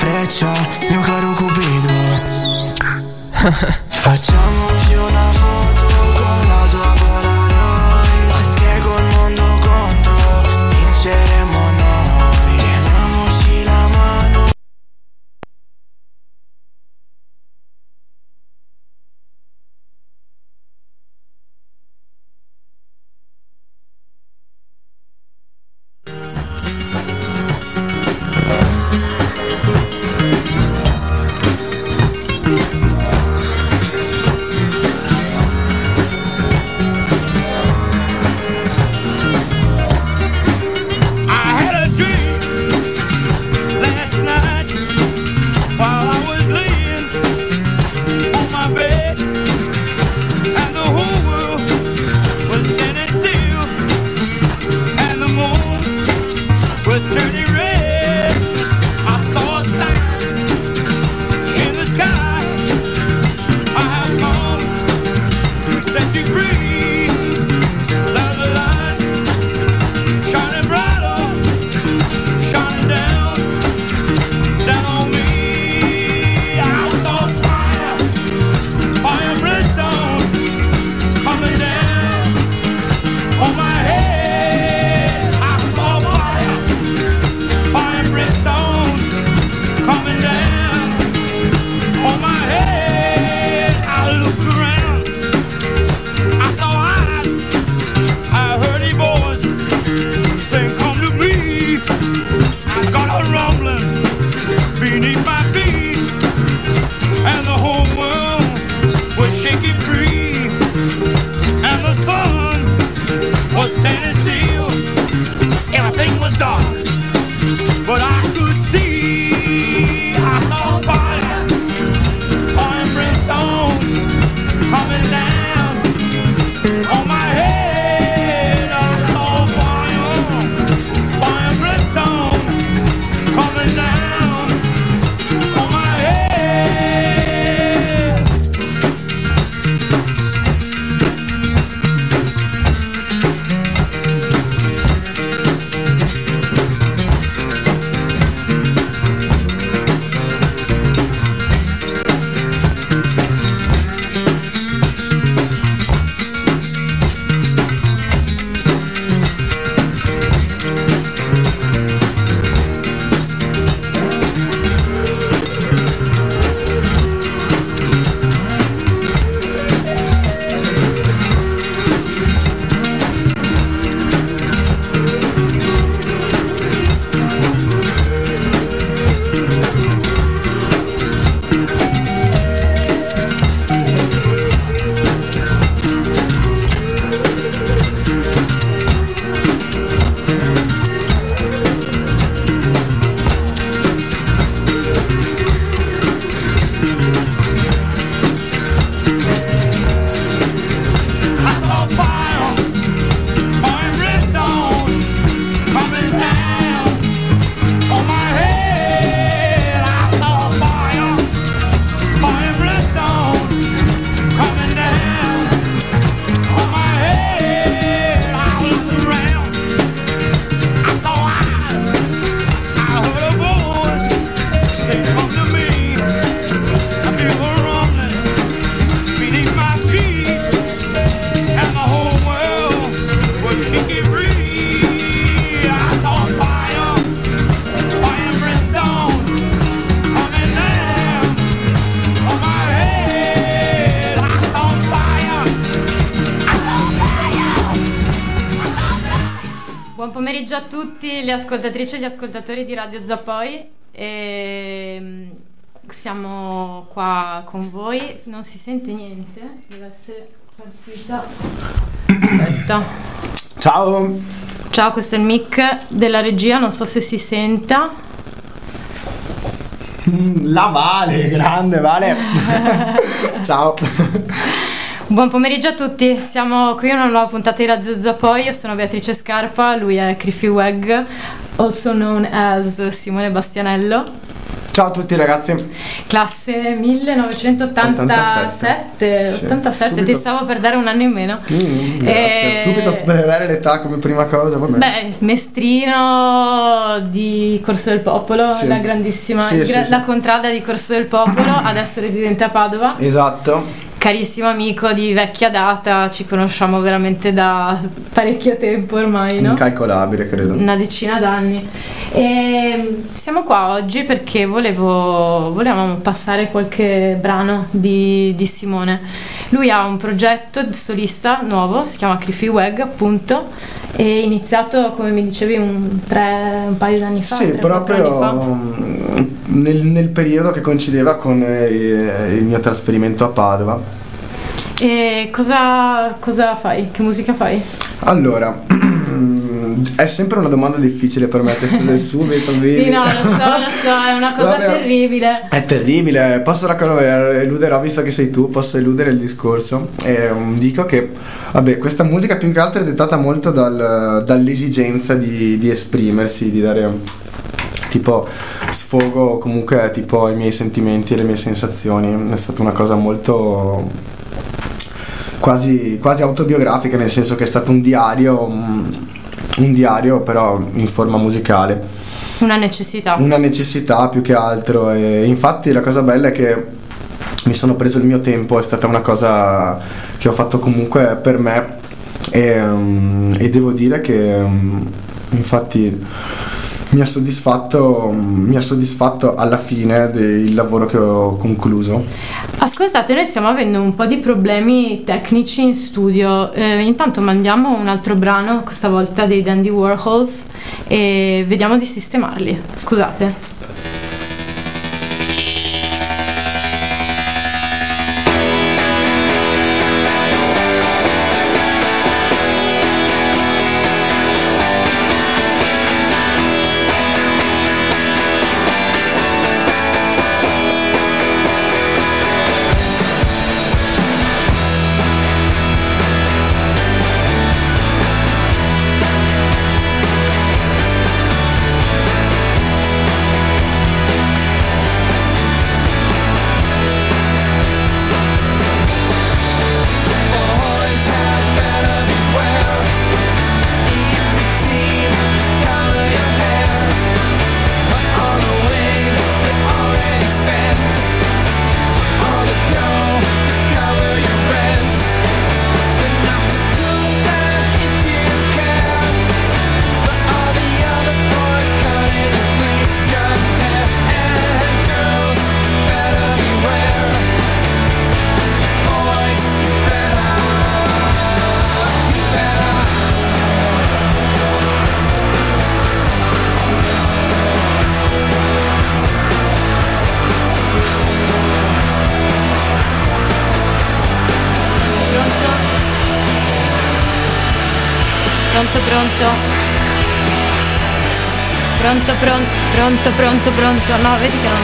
freccia, mio caro Cupido. Facciamo ascoltatrici e gli ascoltatori di Radio Zappoi. E ehm, siamo qua con voi. Non si sente niente, deve essere partita. Aspetta. Ciao. Ciao, questo è il mic della regia, non so se si senta. Mm, la Vale, grande Vale. Ciao. Buon pomeriggio a tutti, siamo qui a una nuova puntata di Radio Zappoi, io sono Beatrice Scarpa, lui è Criffy Wag, also known as Simone Bastianello. Ciao a tutti ragazzi. Classe 1987, 87, ti stavo per dare un anno in meno. Mm, grazie. E... Subito svelare l'età come prima cosa. Vabbè. Beh, mestrino di Corso del Popolo, sì. la grandissima, sì, gra- la contrada di Corso del Popolo, adesso residente a Padova. Esatto Carissimo amico di vecchia data, ci conosciamo veramente da parecchio tempo ormai, no? Incalcolabile, credo. Una decina d'anni. E siamo qua oggi perché volevo, volevamo passare qualche brano di, di Simone. Lui ha un progetto solista nuovo, si chiama Cliffy Wag appunto, è iniziato come mi dicevi un, tre, un paio d'anni fa. Sì, tre, proprio fa. mm, nel, nel periodo che coincideva con eh, il mio trasferimento a Padova. E cosa, cosa fai? Che musica fai? Allora, è sempre una domanda difficile per me questa del subito. Sì, no, lo so, lo so, è una cosa Vabbè. terribile. È terribile, posso raccontare, eluderò visto che sei tu, posso eludere il discorso. E, um, dico che, vabbè, questa musica più che altro è dettata molto dal- dall'esigenza di, di esprimersi, di dare tipo sfogo comunque tipo ai miei sentimenti e alle mie sensazioni. È stata una cosa molto quasi, quasi autobiografica, nel senso che è stato un diario, un, un diario però in forma musicale. Una necessità. una necessità più che altro. E infatti la cosa bella è che mi sono preso il mio tempo è stata una cosa che ho fatto comunque per me. E, mm, e devo dire che mm, infatti mi ha soddisfatto mi ha soddisfatto alla fine del lavoro che ho concluso Ascoltate, noi stiamo avendo un po' di problemi tecnici in studio. Eh, intanto mandiamo un altro brano, questa volta dei Dandy Warhols, e vediamo di sistemarli. Scusate. Pronto, pronto, pronto. No, vedi che non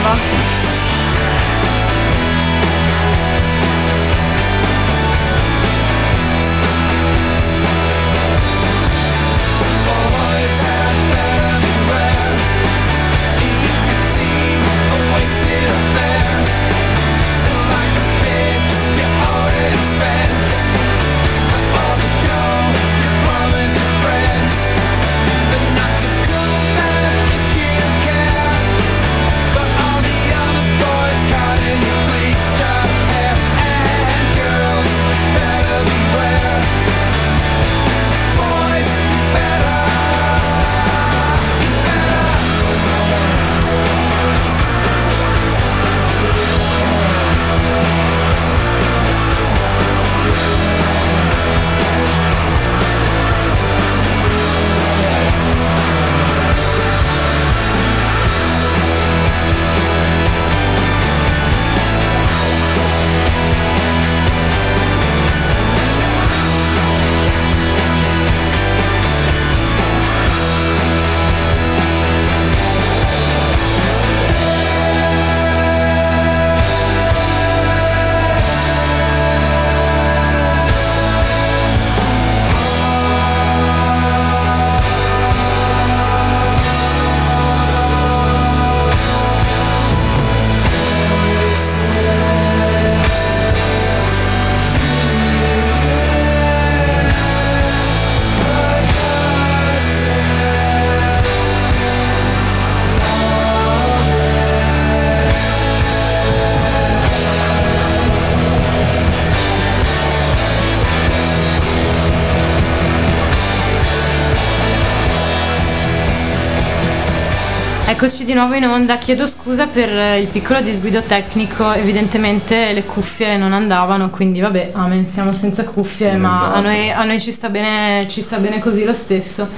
Eccoci di nuovo in onda, chiedo scusa per eh, il piccolo disguido tecnico, evidentemente le cuffie non andavano, quindi vabbè, amen, siamo senza cuffie, ma a noi, a noi ci, sta bene, ci sta bene così lo stesso.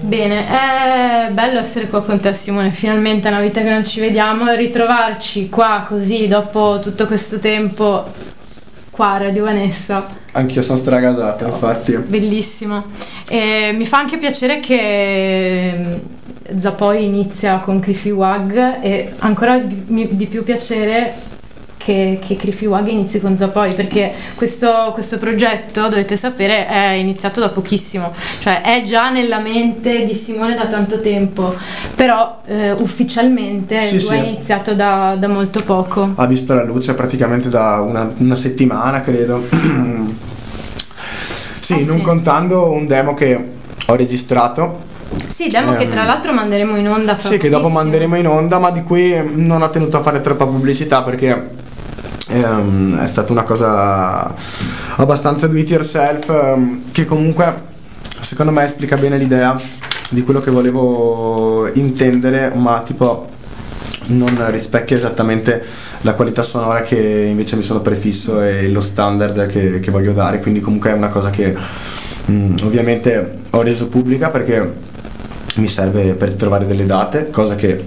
Bene, è bello essere qua con te Simone, finalmente è una vita che non ci vediamo ritrovarci qua così dopo tutto questo tempo qua a Radio Vanessa. Anch'io sono stragasato, infatti. Bellissimo. E mi fa anche piacere che Zapoi inizia con Cliffy Wag e ancora di, di più piacere che, che Cliffy Wag inizi con Zapoi perché questo, questo progetto, dovete sapere, è iniziato da pochissimo, cioè è già nella mente di Simone da tanto tempo, però eh, ufficialmente Sì, lui sì. è iniziato da, da molto poco. Ha visto la luce praticamente da una, una settimana, credo. sì, Ah, non sì. contando un demo che ho registrato. Sì, demo che Ehm, tra l'altro manderemo in onda fra Sì, che dopo manderemo in onda, ma di cui non ho tenuto a fare troppa pubblicità perché ehm, è stata una cosa abbastanza do it yourself ehm, che comunque secondo me esplica bene l'idea di quello che volevo intendere, ma tipo non rispecchia esattamente la qualità sonora che invece mi sono prefisso e lo standard che, che voglio dare, quindi comunque è una cosa che mm, ovviamente ho reso pubblica perché mi serve per trovare delle date, cosa che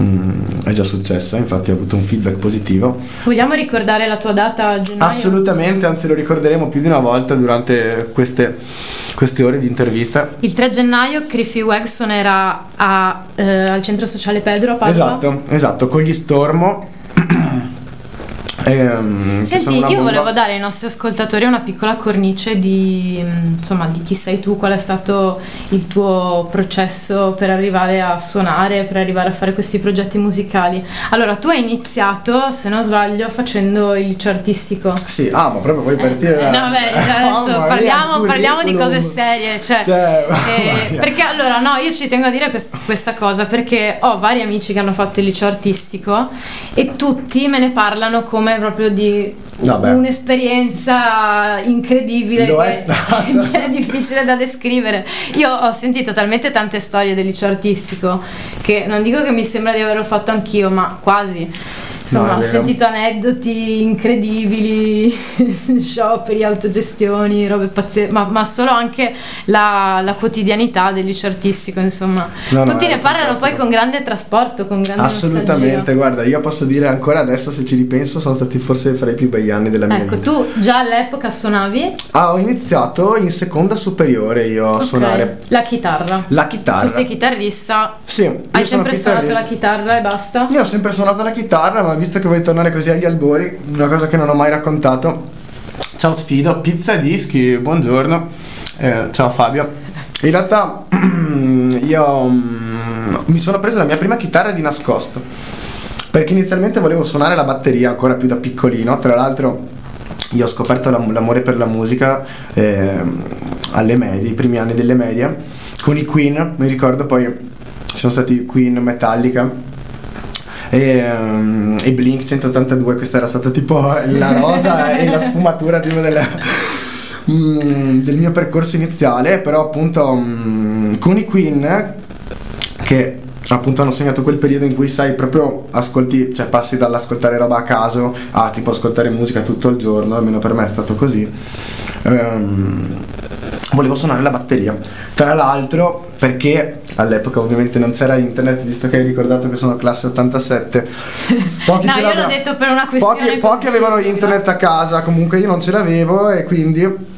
mm, è già successa, infatti ho avuto un feedback positivo. Vogliamo ricordare la tua data a gennaio? Assolutamente, anzi lo ricorderemo più di una volta durante queste, queste ore di intervista. Il 3 gennaio Cliffy Wag suonerà a, eh, al centro sociale Pedro a Padova. Esatto, esatto, con gli Stormo. Ehm, Senti, io bomba. volevo dare ai nostri ascoltatori una piccola cornice di, mm, insomma, di chi sei tu, qual è stato il tuo processo per arrivare a suonare, per arrivare a fare questi progetti musicali. Allora, tu hai iniziato, se non sbaglio, facendo il liceo artistico. Sì, ah, ma proprio vuoi partire da... Eh, no, Mamma adesso mia, parliamo, parliamo di cose serie. Cioè, Cioè, eh, perché allora, no, io ci tengo a dire quest- questa cosa perché ho vari amici che hanno fatto il liceo artistico e tutti me ne parlano come proprio di Vabbè. un'esperienza incredibile Lo che, che è difficile da descrivere. Io ho sentito talmente tante storie del liceo artistico che non dico che mi sembra di averlo fatto anch'io, ma quasi. Insomma, No, ho sentito aneddoti incredibili, scioperi, autogestioni, robe pazzesche, ma, ma solo anche la, la quotidianità del liceo artistico, insomma. No, Tutti ne parlano fantastico. poi con grande trasporto, con grande Assolutamente, nostalgia. guarda, io posso dire ancora adesso se ci ripenso sono stati forse fra i più begli anni della mia Ecco, vita. tu già all'epoca suonavi Ah, ho iniziato in seconda superiore io a Ok. suonare la chitarra. la chitarra. Tu sei chitarrista, Sì, hai sempre suonato la chitarra e basta? Io ho sempre suonato la chitarra, ma visto che vuoi tornare così agli albori, una cosa che non ho mai raccontato. Ciao Sfido, pizza dischi, buongiorno. Eh, ciao Fabio. In realtà io mm, mi sono preso la mia prima chitarra di nascosto. Perché inizialmente volevo suonare la batteria ancora più da piccolino, tra l'altro io ho scoperto l'am- l'amore per la musica ehm, alle medie, i primi anni delle medie, con i Queen, mi ricordo poi ci sono stati i Queen Metallica e, ehm, e Blink 182, questa era stata tipo la rosa e la sfumatura tipo del, mm, del mio percorso iniziale, però appunto mm, con i Queen che appunto hanno segnato quel periodo in cui sai proprio ascolti, cioè passi dall'ascoltare roba a caso a tipo ascoltare musica tutto il giorno, almeno per me è stato così. Ehm, volevo suonare la batteria. Tra l'altro, perché all'epoca ovviamente non c'era internet, visto che hai ricordato che sono classe 87. Pochi No, ce io l'ho detto per una questione Pochi, pochi avevano internet a casa, comunque io non ce l'avevo e quindi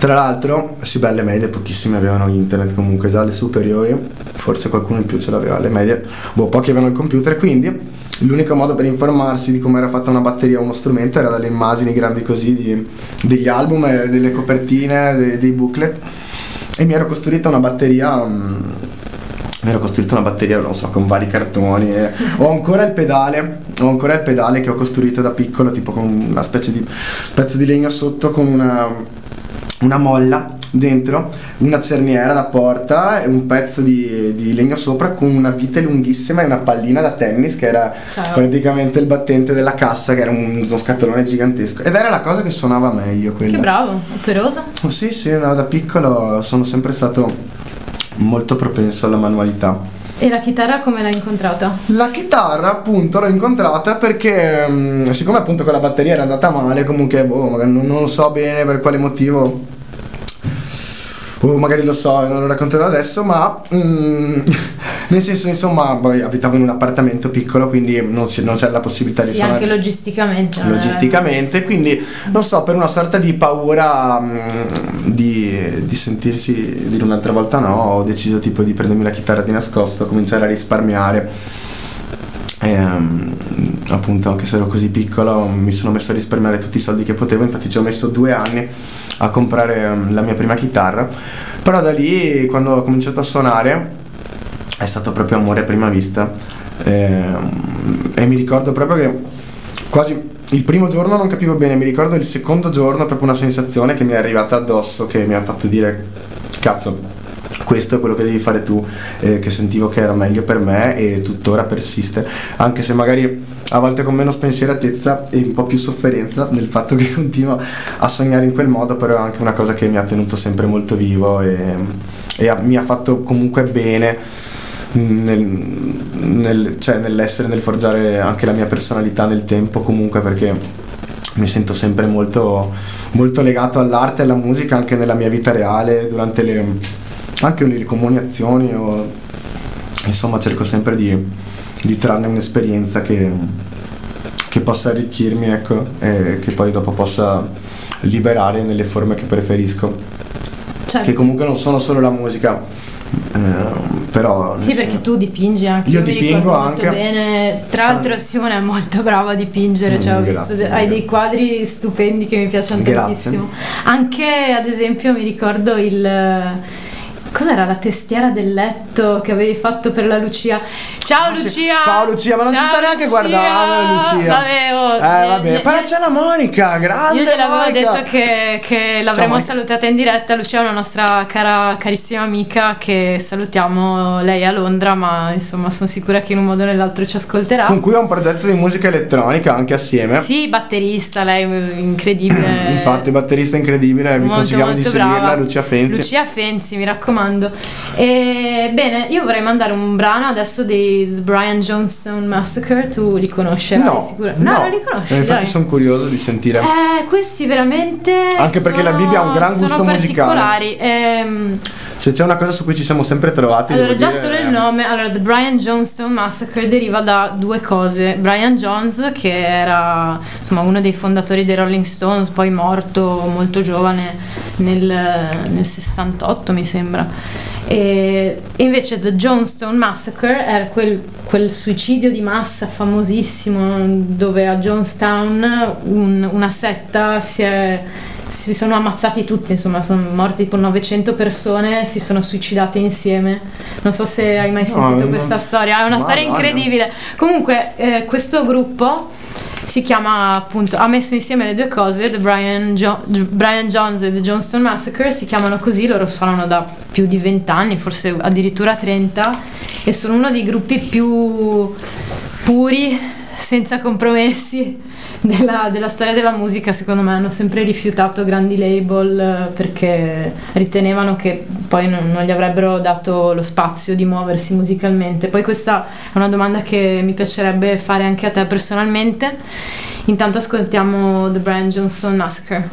tra l'altro, sì, belle medie, pochissime avevano internet comunque, già alle superiori, forse qualcuno in più ce l'aveva alle medie, boh, pochi avevano il computer, quindi l'unico modo per informarsi di come era fatta una batteria o uno strumento era dalle immagini grandi così di- degli album, e delle copertine, dei, dei booklet e mi ero costruita una batteria... mm, mi ero costruito una batteria, non so, con vari cartoni. e- Ho ancora il pedale, ho ancora il pedale che ho costruito da piccolo, tipo con una specie di pezzo di legno sotto con una, una molla dentro, una cerniera da porta e un pezzo di, di legno sopra con una vite lunghissima e una pallina da tennis che era Ciao. praticamente il battente della cassa, che era un- uno scatolone gigantesco. Ed era la cosa che suonava meglio quella. Che bravo, operosa. Oh, Sì, sì, no, da piccolo sono sempre stato molto propenso alla manualità. E la chitarra come l'hai incontrata? La chitarra appunto l'ho incontrata perché mm, siccome appunto con la batteria era andata male, comunque boh, non, non so bene per quale motivo. O magari lo so, non lo racconterò adesso, ma mm, nel senso insomma poi abitavo in un appartamento piccolo, quindi non, si- non c'era la possibilità di Sì, suonare anche logisticamente. logisticamente, quindi non so, per una sorta di paura mm, di, di sentirsi, dire un'altra volta no, ho deciso tipo di prendermi la chitarra di nascosto, cominciare a risparmiare. Ehm, appunto, anche se ero così piccolo, mi sono messo a risparmiare tutti i soldi che potevo, infatti ci ho messo due anni a comprare ehm, la mia prima chitarra. Però da lì, quando ho cominciato a suonare, è stato proprio amore a prima vista. Ehm, e mi ricordo proprio che quasi il primo giorno non capivo bene, mi ricordo il secondo giorno proprio una sensazione che mi è arrivata addosso che mi ha fatto dire cazzo questo è quello che devi fare tu, eh, che sentivo che era meglio per me e tuttora persiste, anche se magari a volte con meno spensieratezza e un po' più sofferenza nel fatto che continuo a sognare in quel modo, però è anche una cosa che mi ha tenuto sempre molto vivo e, e ha- mi ha fatto comunque bene nel, nel- cioè nell'essere, nel forgiare anche la mia personalità nel tempo comunque perché mi sento sempre molto, molto legato all'arte e alla musica anche nella mia vita reale, durante le, anche le comuniazioni o insomma cerco sempre di, di trarne un'esperienza che, che possa arricchirmi ecco, e che poi dopo possa liberare nelle forme che preferisco Certo. che comunque non sono solo la musica ehm, però Sì, perché senso- tu dipingi anche. Io dipingo anche. bene. Tra l'altro, Ah. Simone è molto brava a dipingere. Cioè, Mm, visto, grazie, hai mille. dei quadri stupendi che mi piacciono Grazie. tantissimo. Anche, ad esempio, mi ricordo il. Cos'era la testiera del letto che avevi fatto per la Lucia? Ciao Ah. Lucia! Ciao Lucia, ma non ci Ciao, sta neanche guardando Lucia. Vabbè, oh, Eh vabbè, gli- però c'è la Monica, grande io gliel'avevo Monica. detto che, che l'avremmo Monica. salutata in diretta. Lucia è una nostra cara, carissima amica che salutiamo. Lei a Londra, ma insomma sono sicura che in un modo o nell'altro ci ascolterà. Con cui ho un progetto di musica elettronica anche assieme. Sì, batterista, lei incredibile. Infatti, batterista incredibile, vi Molto, consigliamo di seguirla. Lucia Fenzi. Lucia Fenzi, mi raccomando. E, bene, io vorrei mandare un brano adesso dei Brian Johnstone Massacre. Tu li conoscerai No, sicuro? no, non li conosci. Eh, infatti sono curioso di sentire. Eh, questi veramente. Anche perché la sono- Bibbia ha un gran gusto sono musicale. particolari. Ehm, Se c'è una cosa su cui ci siamo sempre trovati, allora, già dire, solo il eh, nome, allora, The Brian Johnstone Massacre deriva da due cose. Brian Jones, che era insomma uno dei fondatori dei Rolling Stones, poi morto molto giovane nel, nel 68, mi sembra. E, invece The Johnstone Massacre era quel, quel suicidio di massa famosissimo dove a Jonestown un- una setta si è si sono ammazzati tutti, insomma, sono morti tipo 900 persone, si sono suicidate insieme. Non so se hai mai No, sentito non- questa storia, è una storia incredibile. Comunque, eh, questo gruppo si chiama appunto, ha messo insieme le due cose, The Brian, Jo- Brian Jones e The Johnston Massacre, si chiamano così, loro suonano da più di 20 anni, forse addirittura 30, e sono uno dei gruppi più puri, senza compromessi della, della storia della musica, secondo me hanno sempre rifiutato grandi label eh, perché ritenevano che poi non, non gli avrebbero dato lo spazio di muoversi musicalmente. Poi questa è una domanda che mi piacerebbe fare anche a te personalmente. Intanto ascoltiamo The Brian Johnson Massacre.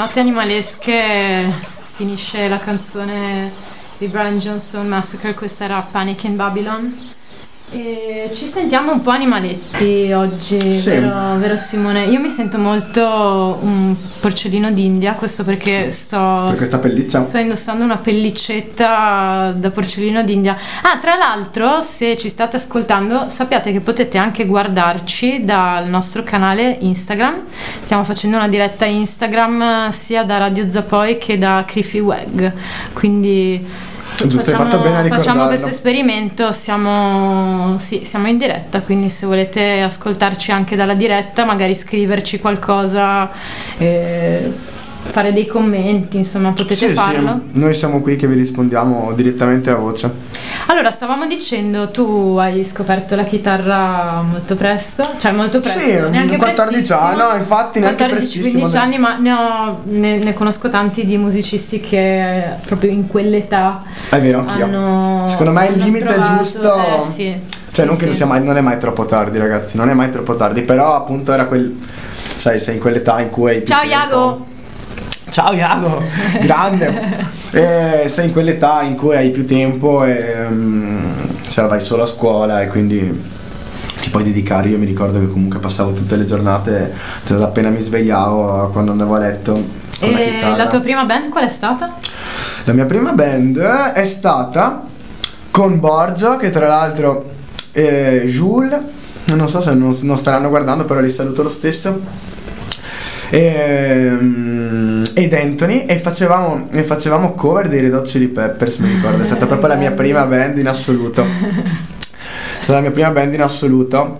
Note animalesche finisce la canzone di Brian Johnson Massacre, questa era Panic in Babylon. E ci sentiamo un po' animaletti oggi, Sì. vero, vero Simone? Io mi sento molto un porcellino d'India, questo perché sto, Per sto indossando una pellicetta da porcellino d'India. Ah, tra l'altro, se ci state ascoltando, sappiate che potete anche guardarci dal nostro canale Instagram. Stiamo facendo una diretta Instagram eh, sia da Radio Zapoi che da Criffy Wag. Quindi Giusto, hai fatto bene a facciamo questo esperimento, siamo, sì, siamo in diretta, quindi se volete ascoltarci anche dalla diretta, magari scriverci qualcosa, eh, fare dei commenti, insomma potete Sì, sì, farlo. noi siamo qui che vi rispondiamo direttamente a voce. Allora, stavamo dicendo, tu hai scoperto la chitarra molto presto, cioè molto presto, Sì, neanche 14 prestissimo. anni, no, infatti neanche 14, prestissimo. 15 anni, ma ne, ho- ne- ne conosco tanti di musicisti che proprio in quell'età È vero, anch'io. hanno Secondo me il limite trovato- giusto. eh, sì. Cioè, non Sì, che non sì. sia mai, non è mai troppo tardi, ragazzi. Non è mai troppo tardi. Però, appunto, era quel. Sai, sei in quell'età in cui hai. Ciao. Iago! Ciao Iago! Grande! e sei in quell'età in cui hai più tempo e. mm, cioè, vai solo a scuola e quindi. Ti puoi dedicare. Io mi ricordo che comunque passavo tutte le giornate. cioè, da appena mi svegliavo a quando andavo a letto. La E chitarra. la tua prima band qual è stata? La mia prima band è stata con Borgia, che tra l'altro è Jules, non so se non, non staranno guardando, però li saluto lo stesso. E, ed Anthony e facevamo, e facevamo cover dei Red Hot Chili Peppers mi ricordo è stata proprio la mia prima band in assoluto. È stata la mia prima band in assoluto.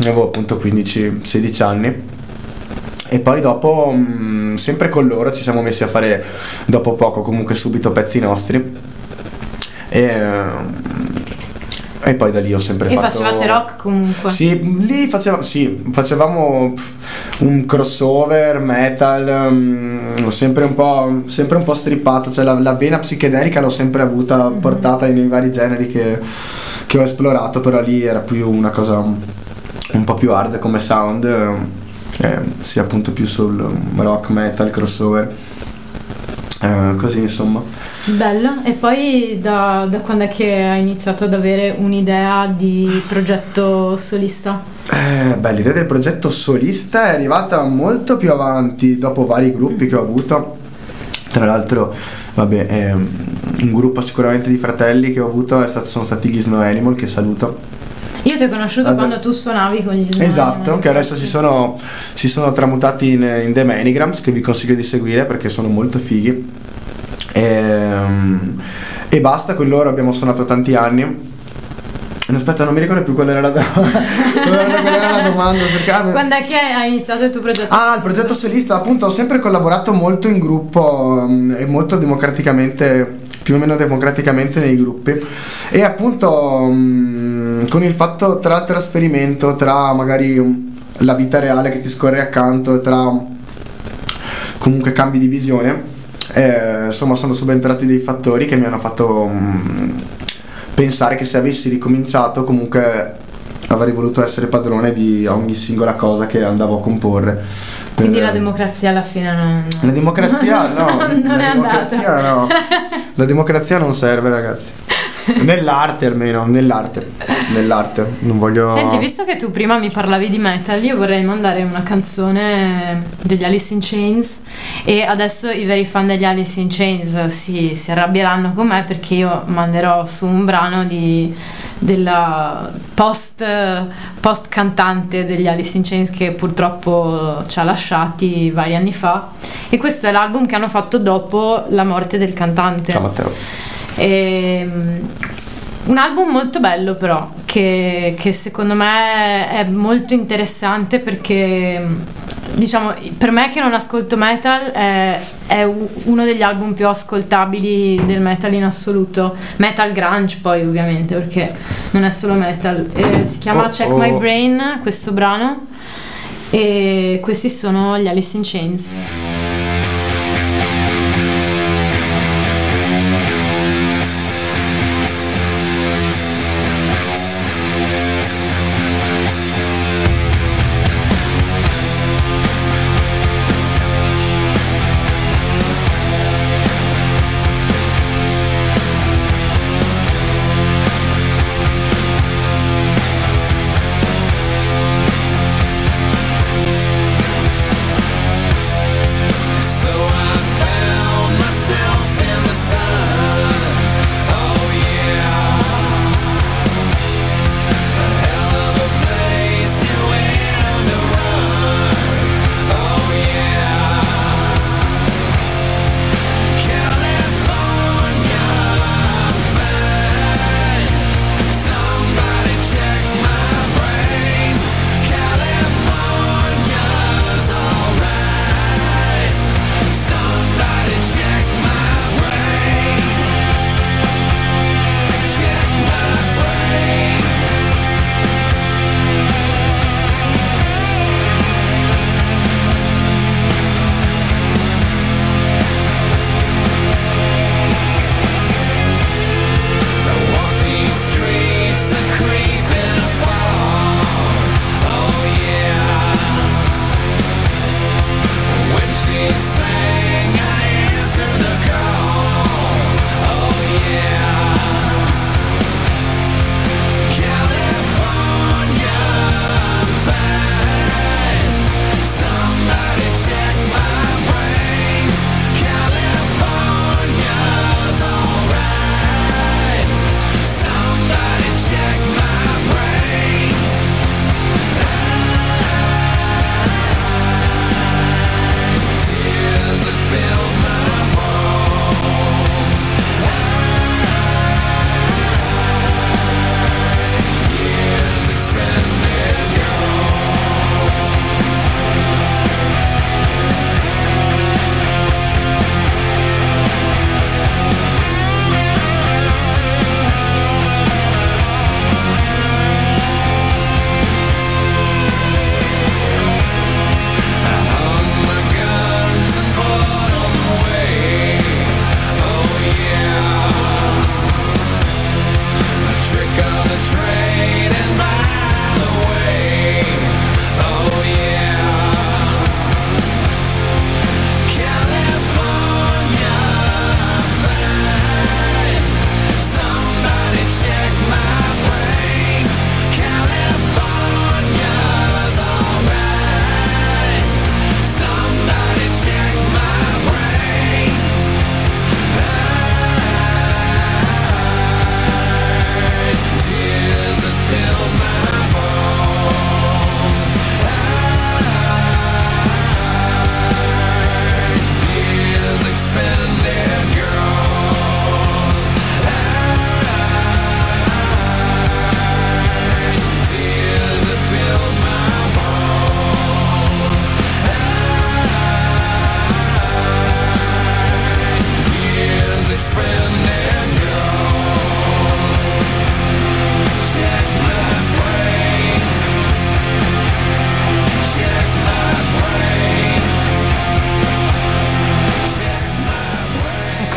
Avevo appunto 15-16 anni. E poi dopo, mh, sempre con loro, ci siamo messi a fare dopo poco, comunque subito pezzi nostri. E, e poi da lì ho sempre E fatto. facevate rock comunque? Sì, lì faceva- sì, facevamo un crossover, metal, mm, sempre, un po', sempre un po' strippato, cioè la, la vena psichedelica l'ho sempre avuta Mhm. portata nei vari generi che, che ho esplorato, però lì era più una cosa un, po' più hard come sound, eh, sì appunto più sul rock, metal, crossover, eh, così insomma. Bello. E poi da, da quando è che hai iniziato ad avere un'idea di progetto solista? Eh, beh, l'idea del progetto solista è arrivata molto più avanti dopo vari gruppi che ho avuto. Tra l'altro, vabbè, ehm, un gruppo sicuramente di fratelli che ho avuto stato- sono stati gli Snow Animal, che saluto. Io ti ho conosciuto Vabbè. quando tu suonavi con gli Snow Esatto, che adesso si sono, si sono tramutati in, in The Manigrams, che vi consiglio di seguire perché sono molto fighi. Ehm, E, basta, con loro abbiamo suonato tanti anni. Aspetta, non mi ricordo più qual era la, do- qual era- la domanda. perché- ah, Quando è che hai iniziato il tuo progetto? Ah, il progetto solista, appunto, ho sempre collaborato molto in gruppo mm, e molto democraticamente, più o meno democraticamente nei gruppi. E appunto mm, con il fatto tra il trasferimento, tra magari mm, la vita reale che ti scorre accanto, tra mm, comunque cambi di visione, eh, insomma sono subentrati dei fattori che mi hanno fatto mm, pensare che se avessi ricominciato comunque avrei voluto essere padrone di ogni singola cosa che andavo a comporre. Per- Quindi la democrazia alla fine non... La democrazia no, non la è andata. democrazia no. La democrazia non serve, ragazzi. Nell'arte almeno, nell'arte. Nell'arte, non voglio Senti, visto che tu prima mi parlavi di metal, io vorrei mandare una canzone degli Alice in Chains e adesso i veri fan degli Alice in Chains si, si arrabbieranno con me perché io manderò su un brano di, della post, post cantante degli Alice in Chains che purtroppo ci ha lasciati vari anni fa e questo è l'album che hanno fatto dopo la morte del cantante. Ciao Matteo. Ehm, un album molto bello però, che, che secondo me è molto interessante perché diciamo per me che non ascolto metal è, è uno degli album più ascoltabili del metal in assoluto. Metal grunge poi ovviamente perché non è solo metal. Eh, si chiama Oh, Check oh. My Brain questo brano e questi sono gli Alice in Chains.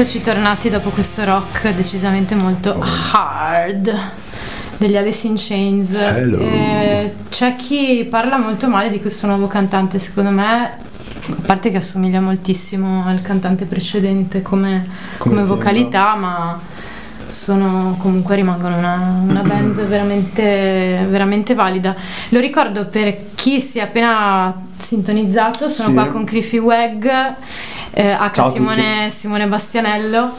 Eccoci tornati dopo questo rock decisamente molto hard degli Alice in Chains. Eh, c'è chi parla molto male di questo nuovo cantante, secondo me, a parte che assomiglia moltissimo al cantante precedente come, come tema. vocalità, ma sono comunque rimangono una, una band veramente, veramente valida. Lo ricordo per chi si è appena sintonizzato, sono Sì. qua con Criffy Wag, eh, H. Simone, Simone Bastianello.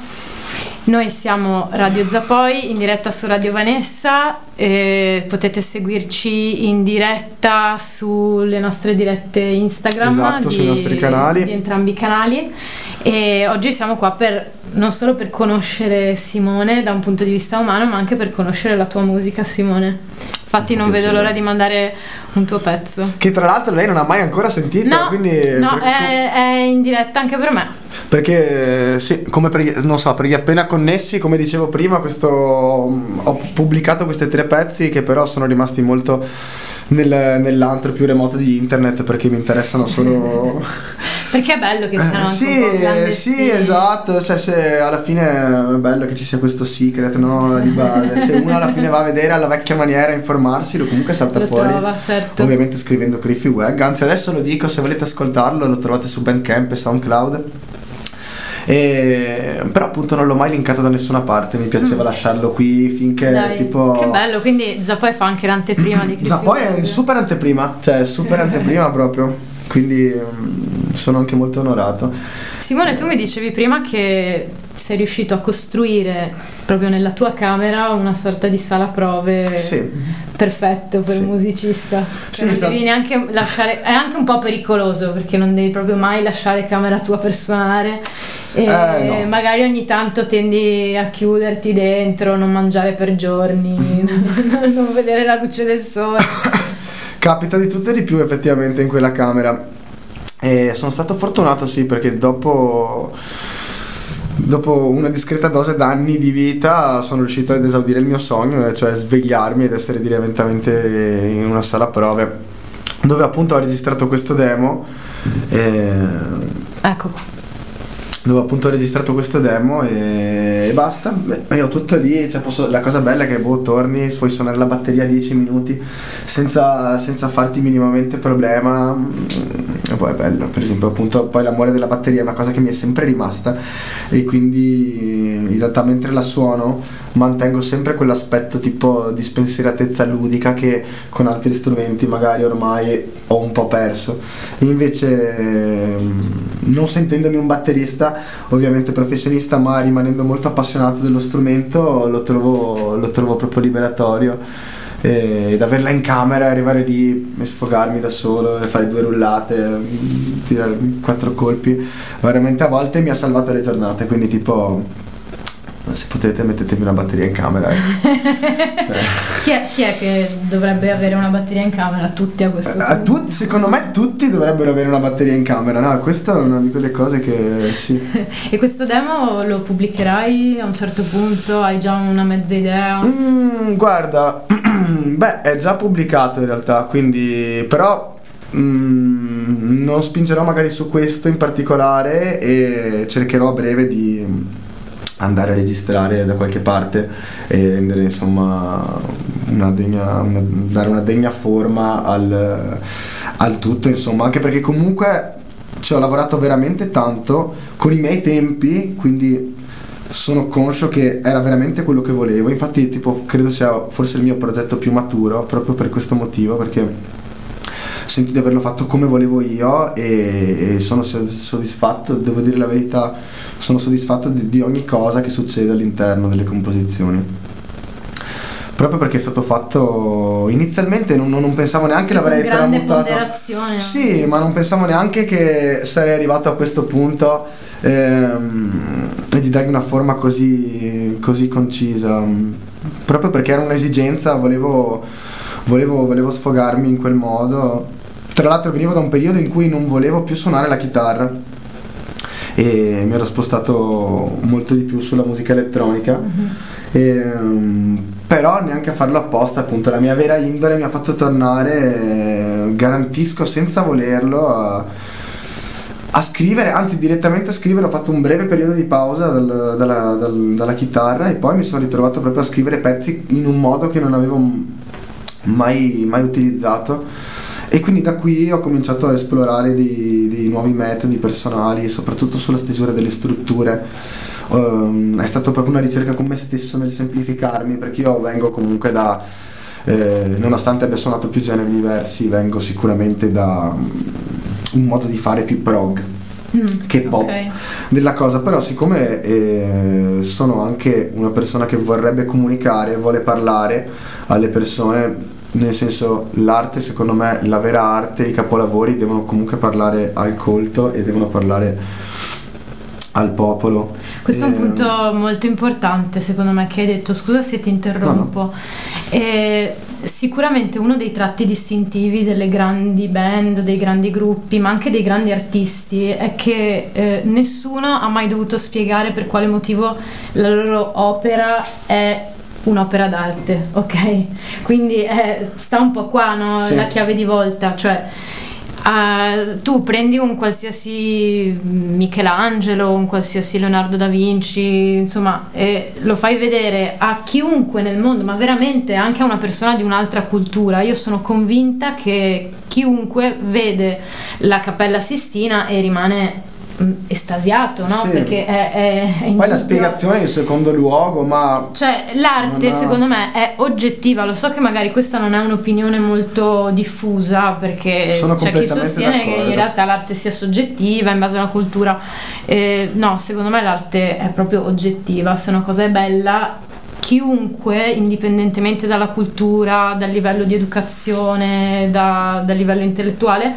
Noi siamo Radio Zapoi in diretta su Radio Vanessa, eh, potete seguirci in diretta sulle nostre dirette Instagram Esatto, sui nostri canali. di entrambi i canali e oggi siamo qua per non solo per conoscere Simone da un punto di vista umano ma anche per conoscere la tua musica Simone. Infatti non vedo l'ora di mandare un tuo pezzo. Che tra l'altro lei non ha mai ancora sentito, No, quindi... no è, è in diretta anche per me. Perché sì, come per non so, per gli appena connessi, come dicevo prima, questo, ho pubblicato questi tre pezzi che però sono rimasti molto nel- nell'antro più remoto di internet perché mi interessano solo... Perché è bello che siano Eh, sì, sì, esatto, cioè, se alla fine è bello che ci sia questo secret, no, di base. Se uno alla fine va a vedere alla vecchia maniera, informarsi, lo comunque salta Lo fuori. trova, certo. Ovviamente scrivendo Griffy Wag, anzi adesso lo dico, se volete ascoltarlo lo trovate su Bandcamp e SoundCloud. E- però appunto non l'ho mai linkato da nessuna parte, mi piaceva lasciarlo qui finché Mm. Dai, tipo... Che bello, quindi Zapoi fa anche l'anteprima di Criffy Zapoi è super anteprima, cioè super anteprima proprio, quindi mm, sono anche molto onorato. Simone, tu mi dicevi prima che sei riuscito a costruire proprio nella tua camera una sorta di sala prove Sì. perfetto per Sì. un musicista. Sì, Cioè, non sta- devi neanche lasciare, è anche un po' pericoloso perché non devi proprio mai lasciare camera tua per suonare e Eh, no. magari ogni tanto tendi a chiuderti dentro, non mangiare per giorni, non vedere la luce del sole. Capita di tutto e di più effettivamente in quella camera. E sono stato fortunato sì perché dopo, dopo una discreta dose d'anni di vita sono riuscito ad esaudire il mio sogno, cioè svegliarmi ed essere direttamente in una sala prove dove appunto ho registrato questo demo. e- Ecco, dove appunto ho registrato questo demo e, e basta. Beh, ho tutto lì. Cioè posso- la cosa bella è che boh, torni, puoi suonare la batteria 10 minuti senza, senza farti minimamente problema. Mm, E poi è bello, per esempio, appunto, poi l'amore della batteria è una cosa che mi è sempre rimasta. E quindi in realtà mentre la suono mantengo sempre quell'aspetto tipo di spensieratezza ludica che con altri strumenti magari ormai ho un po' perso. E invece ehm, non sentendomi un batterista ovviamente professionista ma rimanendo molto appassionato dello strumento lo trovo, lo trovo proprio liberatorio. Ed averla in camera arrivare lì e sfogarmi da solo fare due rullate mm, tirare quattro colpi veramente a volte mi ha salvato le giornate quindi tipo se potete mettetemi una batteria in camera eh. Chi è, chi è che dovrebbe avere una batteria in camera? Tutti a questo a punto. secondo me tutti dovrebbero avere una batteria in camera no? questa è una di quelle cose che sì E questo demo lo pubblicherai a un certo punto? Hai già una mezza idea? Mm, guarda, beh, è già pubblicato in realtà, quindi però mm, non spingerò magari su questo in particolare e cercherò a breve di andare a registrare da qualche parte e rendere insomma una degna, una- dare una degna forma al, al tutto insomma. Anche perché comunque ci ho lavorato veramente tanto con i miei tempi quindi sono conscio che era veramente quello che volevo. Infatti tipo credo sia forse il mio progetto più maturo proprio per questo motivo perché sento di averlo fatto come volevo io e, e sono so- soddisfatto, devo dire la verità, sono soddisfatto di, di ogni cosa che succede all'interno delle composizioni. Proprio perché è stato fatto inizialmente non, non pensavo neanche Sì, l'avrei ponderazione. Sì, ma non pensavo neanche che sarei arrivato a questo punto ehm, e di dargli una forma così, così concisa. Proprio perché era un'esigenza, volevo, volevo, volevo sfogarmi in quel modo. Tra l'altro venivo da un periodo in cui non volevo più suonare la chitarra e mi ero spostato molto di più sulla musica elettronica. Ehm, però neanche a farlo apposta, appunto, la mia vera indole mi ha fatto tornare, eh, garantisco senza volerlo, a, a scrivere, anzi direttamente a scrivere, ho fatto un breve periodo di pausa dal- dalla, dal- dalla chitarra e poi mi sono ritrovato proprio a scrivere pezzi in un modo che non avevo mai, mai utilizzato e quindi da qui ho cominciato a esplorare dei, dei nuovi metodi personali, soprattutto sulla stesura delle strutture. Ehm, è stata proprio una ricerca con me stesso nel semplificarmi perché io vengo comunque da eh, nonostante abbia suonato più generi diversi, vengo sicuramente da mm, un modo di fare più prog Mm, che pop ok. della cosa, però siccome eh, sono anche una persona che vorrebbe comunicare, vuole parlare alle persone, nel senso l'arte secondo me, la vera arte, i capolavori devono comunque parlare al colto e devono parlare al popolo. Questo è un Eh, punto molto importante secondo me che hai detto, scusa se ti interrompo. Eh, sicuramente uno dei tratti distintivi delle grandi band, dei grandi gruppi, ma anche dei grandi artisti è che eh, nessuno ha mai dovuto spiegare per quale motivo la loro opera è un'opera d'arte, ok? Quindi eh, sta un po' qua no? Sì. la chiave di volta, cioè Ah, tu prendi un qualsiasi Michelangelo, un qualsiasi Leonardo da Vinci, insomma, e lo fai vedere a chiunque nel mondo, ma veramente anche a una persona di un'altra cultura. Io sono convinta che chiunque vede la Cappella Sistina e rimane estasiato, no? Sì. Perché è, è, è Poi la spiegazione in secondo luogo, ma cioè, l'arte ha- secondo me è oggettiva, lo so che magari questa non è un'opinione molto diffusa perché Sono c'è chi sostiene che d'accordo. in realtà l'arte sia soggettiva in base alla cultura. Eh, no, secondo me l'arte è proprio oggettiva, se una cosa è bella chiunque, indipendentemente dalla cultura, dal livello di educazione, da- dal livello intellettuale,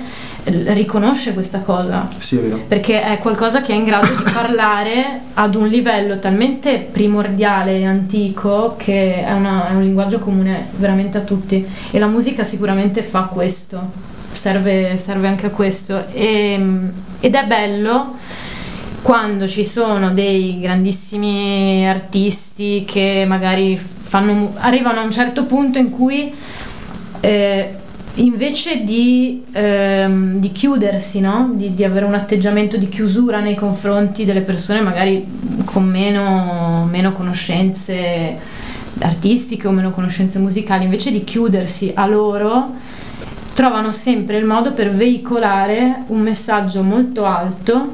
riconosce questa cosa. Sì, è vero. perché è qualcosa che è in grado di parlare ad un livello talmente primordiale e antico che è, una- è un linguaggio comune veramente a tutti. E la musica sicuramente fa questo, serve, serve anche a questo. E- ed è bello quando ci sono dei grandissimi artisti che magari fanno, arrivano a un certo punto in cui eh, invece di, ehm, di chiudersi, no? di, di avere un atteggiamento di chiusura nei confronti delle persone magari con meno, meno conoscenze artistiche o meno conoscenze musicali, invece di chiudersi a loro, trovano sempre il modo per veicolare un messaggio molto alto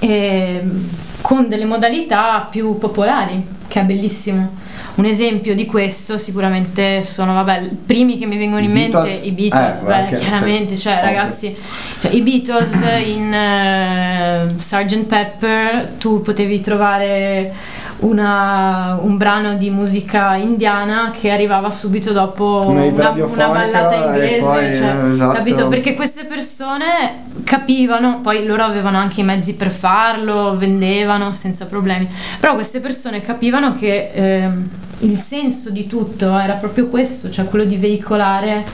ehm, con delle modalità più popolari, che è bellissimo. Un esempio di questo sicuramente sono, vabbè, i primi che mi vengono I in mente Beatles? i Beatles, Eh, beh, anche- chiaramente, cioè ovvio. ragazzi, cioè, i Beatles in eh, Sgt. Pepper tu potevi trovare una- un brano di musica indiana che arrivava subito dopo Una una, ballata inglese, poi, cioè, esatto. capito? Perché queste persone capivano, poi loro avevano anche i mezzi per farlo, vendevano senza problemi, però queste persone capivano che ehm, il senso di tutto era proprio questo, cioè quello di veicolare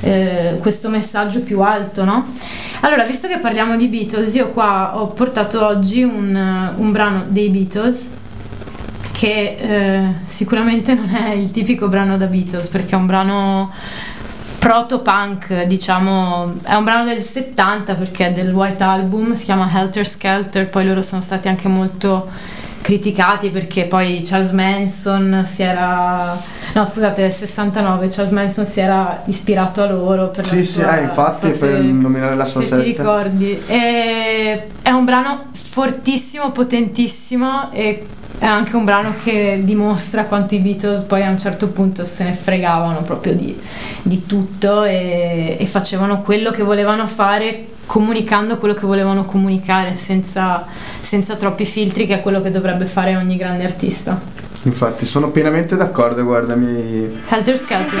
eh, questo messaggio più alto, no? Allora, visto che parliamo di Beatles, io qua ho portato oggi un, eh, un brano dei Beatles che eh, sicuramente non è il tipico brano da Beatles perché è un brano proto-punk, diciamo, è un brano del 70 perché è del White Album, si chiama Helter Skelter, poi loro sono stati anche molto criticati perché poi Charles Manson si era no scusate è 69 Charles Manson si era ispirato a loro per Sì, sì, sua- eh, infatti, so per se- nominare la sua se setta. ti ricordi E è un brano fortissimo potentissimo e è anche un brano che dimostra quanto i Beatles poi a un certo punto se ne fregavano proprio di, di tutto e, e facevano quello che volevano fare comunicando quello che volevano comunicare senza, senza troppi filtri che è quello che dovrebbe fare ogni grande artista. Infatti, sono pienamente d'accordo, guarda, mi... Helter Skelter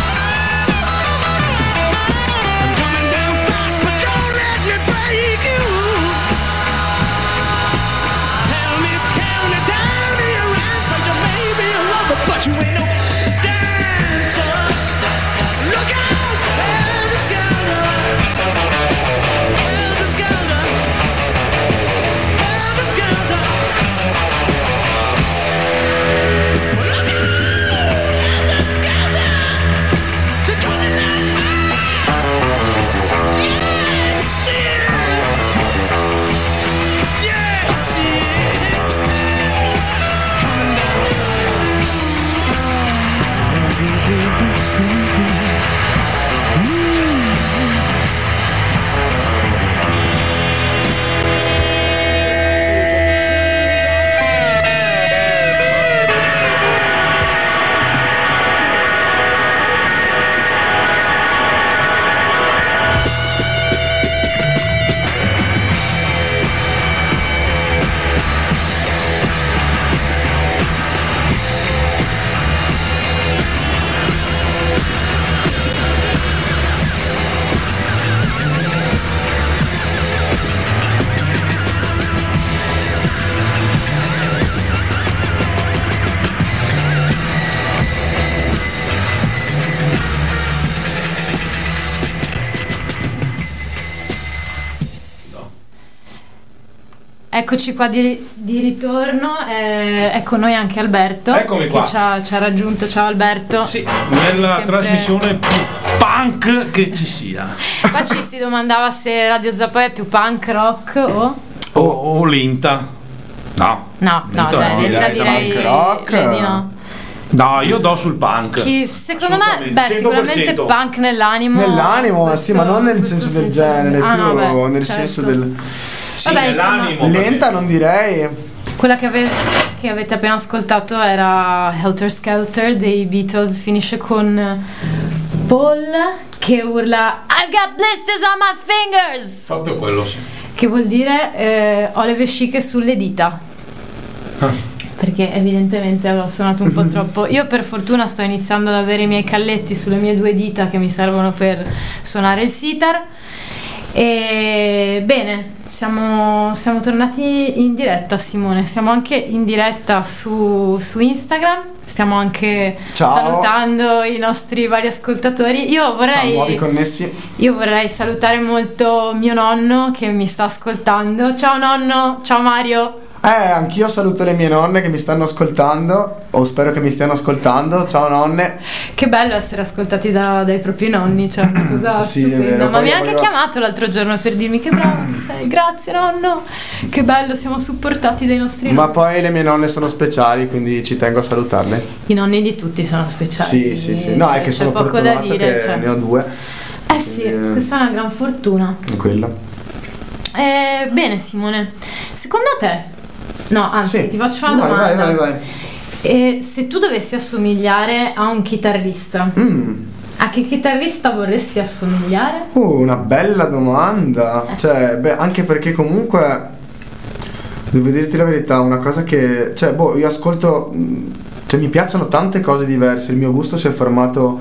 Eccoci qua di, di ritorno, eh, ecco noi anche Alberto Eccomi qua. che ci ha, ci ha raggiunto, ciao Alberto. Sì, nella Sempre- trasmissione più punk che ci sia. Qua ci si domandava se Radio Zappoi è più punk rock o... O, o lenta. No. No, no, Lento dai, no, lenta dai, direi, punk rock. direi di no. No, io do sul punk. Chi- secondo me, beh, sicuramente 100%. punk nell'animo. Nell'animo, questo- sì, ma non nel senso del genere. Ah, più no, beh, nel certo. senso del. Sì, Vabbè, insomma. nell'animo. Lenta non direi. Quella che, ave- che avete appena ascoltato era Helter Skelter dei Beatles, finisce con Paul che urla I've got blisters on my fingers! Proprio quello, sì. Che vuol dire eh, ho le vesciche sulle dita. Ah. Perché evidentemente avevo suonato un po' troppo. Io per fortuna sto iniziando ad avere i miei calletti sulle mie due dita che mi servono per suonare il sitar. E bene, siamo, siamo tornati in diretta Simone, siamo anche in diretta su, su Instagram, stiamo anche Ciao. salutando i nostri vari ascoltatori. Io Ciao, vorrei... connessi. Io vorrei salutare molto mio nonno che mi sta ascoltando. Ciao nonno, ciao Mario. Eh, anch'io saluto le mie nonne che mi stanno ascoltando, o spero che mi stiano ascoltando. Ciao nonne. Che bello essere ascoltati da- dai propri nonni, cioè una cosa Sì, è vero, Ma mi ha anche voglio- chiamato l'altro giorno per dirmi che bravo che sei, grazie nonno. Che bello, siamo supportati dai nostri Ma nonni. poi le mie nonne sono speciali, quindi ci tengo a salutarle. I nonni di tutti sono speciali. Sì, sì, sì. No, cioè, è che sono fortunato dire. che cioè. ne ho due. Eh sì, eh. questa è una gran fortuna. Quello. Eh, bene Simone, secondo te, no anzi Sì. ti faccio una Vai, domanda. Vai, vai, vai. E se tu dovessi assomigliare a un chitarrista, Mm. a che chitarrista vorresti assomigliare? Uh, una bella domanda. Eh. Cioè, beh, anche perché comunque devo dirti la verità, una cosa che cioè, boh, io ascolto mh, cioè mi piacciono tante cose diverse, il mio gusto si è formato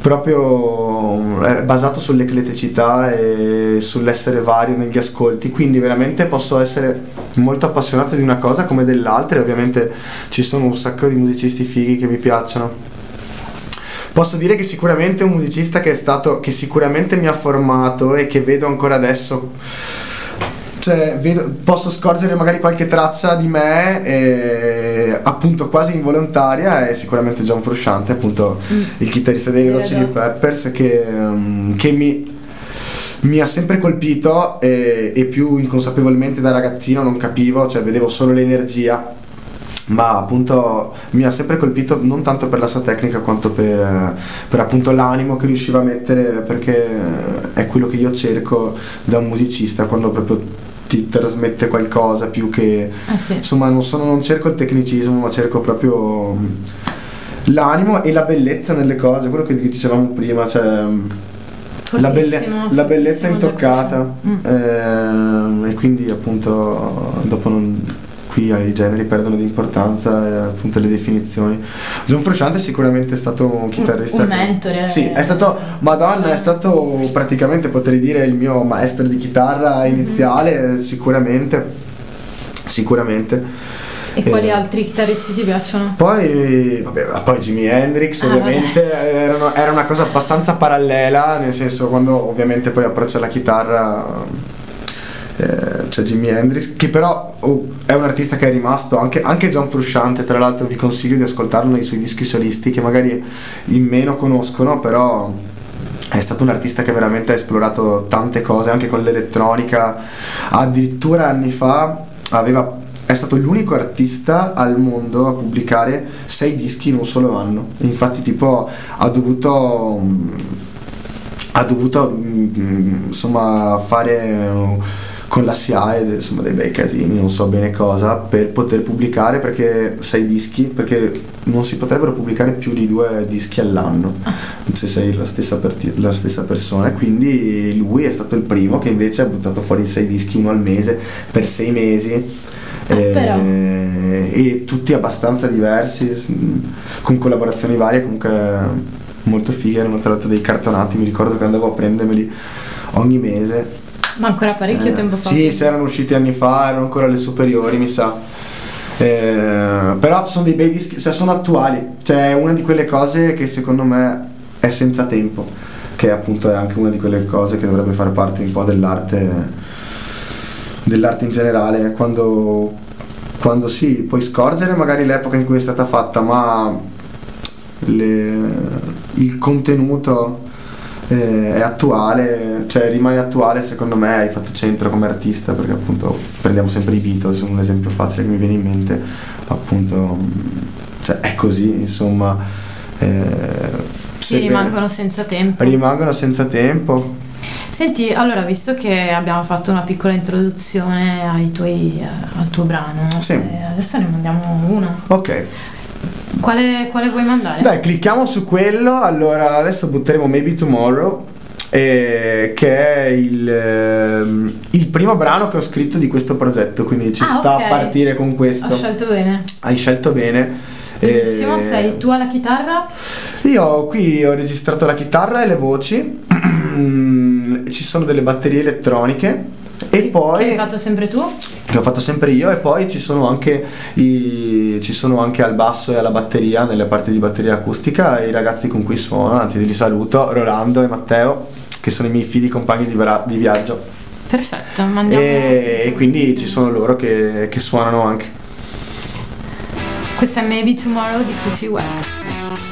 proprio è basato sull'ecletticità e sull'essere vario negli ascolti, quindi veramente posso essere molto appassionato di una cosa come dell'altra e ovviamente ci sono un sacco di musicisti fighi che mi piacciono. Posso dire che sicuramente un musicista che è stato, che sicuramente mi ha formato e che vedo ancora adesso, cioè vedo- posso scorgere magari qualche traccia di me, eh, appunto quasi involontaria, è sicuramente John Frusciante, appunto il chitarrista dei Red Chili Hot. Peppers, che, mm, che mi, mi ha sempre colpito e, e più inconsapevolmente da ragazzino non capivo, cioè vedevo solo l'energia ma appunto mi ha sempre colpito non tanto per la sua tecnica quanto per, eh, per appunto l'animo che riusciva a mettere perché è quello che io cerco da un musicista quando proprio ti trasmette qualcosa più che Ah sì. insomma non, sono- non cerco il tecnicismo ma cerco proprio mm, l'animo e la bellezza nelle cose, quello che dicevamo prima, cioè la, belle- la bellezza intoccata Frusciante. ehm, e quindi appunto dopo non, qui i generi perdono di importanza e appunto le definizioni John Frusciante è sicuramente stato un chitarrista un che- mentore. sì è stato madonna è stato praticamente potrei dire il mio maestro di chitarra Mhm. iniziale sicuramente sicuramente E quali Eh, altri chitarristi ti piacciono? poi, vabbè, poi Jimi Hendrix Ah, ovviamente erano- era una cosa abbastanza parallela, nel senso quando ovviamente poi approccia la chitarra eh, c'è Jimi Hendrix, che però oh, è un artista che è rimasto, anche, anche John Frusciante tra l'altro vi consiglio di ascoltarlo nei suoi dischi solisti che magari in meno conoscono, però è stato un artista che veramente ha esplorato tante cose anche con l'elettronica, addirittura anni fa aveva è stato l'unico artista al mondo a pubblicare sei dischi in un solo anno. Infatti, tipo, ha dovuto. mm, ha dovuto mm, insomma fare con la SIAE insomma dei bei casini, non so bene cosa, per poter pubblicare perché sei dischi, perché non si potrebbero pubblicare più di due dischi all'anno se sei la stessa, perti- la stessa persona. Quindi lui è stato il primo che invece ha buttato fuori sei dischi uno al mese per sei mesi. Ah, eh, e tutti abbastanza diversi, con collaborazioni varie, comunque molto fighe. Erano tra l'altro dei cartonati. Mi ricordo che andavo a prendermeli ogni mese. Ma ancora parecchio Eh, tempo fa. Sì, se erano usciti anni fa, erano ancora le superiori, mi sa. Eh, però sono dei bei dischi, cioè sono attuali. Cioè, è una di quelle cose che secondo me è senza tempo. Che appunto è anche una di quelle cose che dovrebbe fare parte un po' dell'arte. Dell'arte in generale. Quando, quando sì, puoi scorgere magari l'epoca in cui è stata fatta, ma le- il contenuto eh, è attuale, cioè rimane attuale secondo me, hai fatto centro come artista perché appunto prendiamo sempre i Beatles, un esempio facile che mi viene in mente, appunto mh, cioè, è così insomma. eh, Sì, rimangono senza tempo. rimangono senza tempo. Senti, allora, visto che abbiamo fatto una piccola introduzione ai tuoi, eh, al tuo brano, Sì. eh, adesso ne mandiamo uno. Ok, Quale, quale vuoi mandare? dai, clicchiamo su quello. Allora, adesso butteremo Maybe Tomorrow. eh, che è il, ehm, il primo brano che ho scritto di questo progetto, quindi ci Ah, sta ok. a partire con questo. Ho scelto bene. Hai scelto bene. Benissimo, Eh, sei tu alla chitarra? Io qui ho registrato la chitarra e le voci, ci sono delle batterie elettroniche e poi Che hai fatto sempre tu? che ho fatto sempre io e poi ci sono anche i, ci sono anche al basso e alla batteria nelle parti di batteria acustica i ragazzi con cui suono, anzi li saluto, Rolando e Matteo, che sono i miei figli compagni di, vera- di viaggio. Perfetto, mandiamo. E, e quindi ci sono loro che, che suonano anche. Questa è Maybe Tomorrow di Cliffy Webb.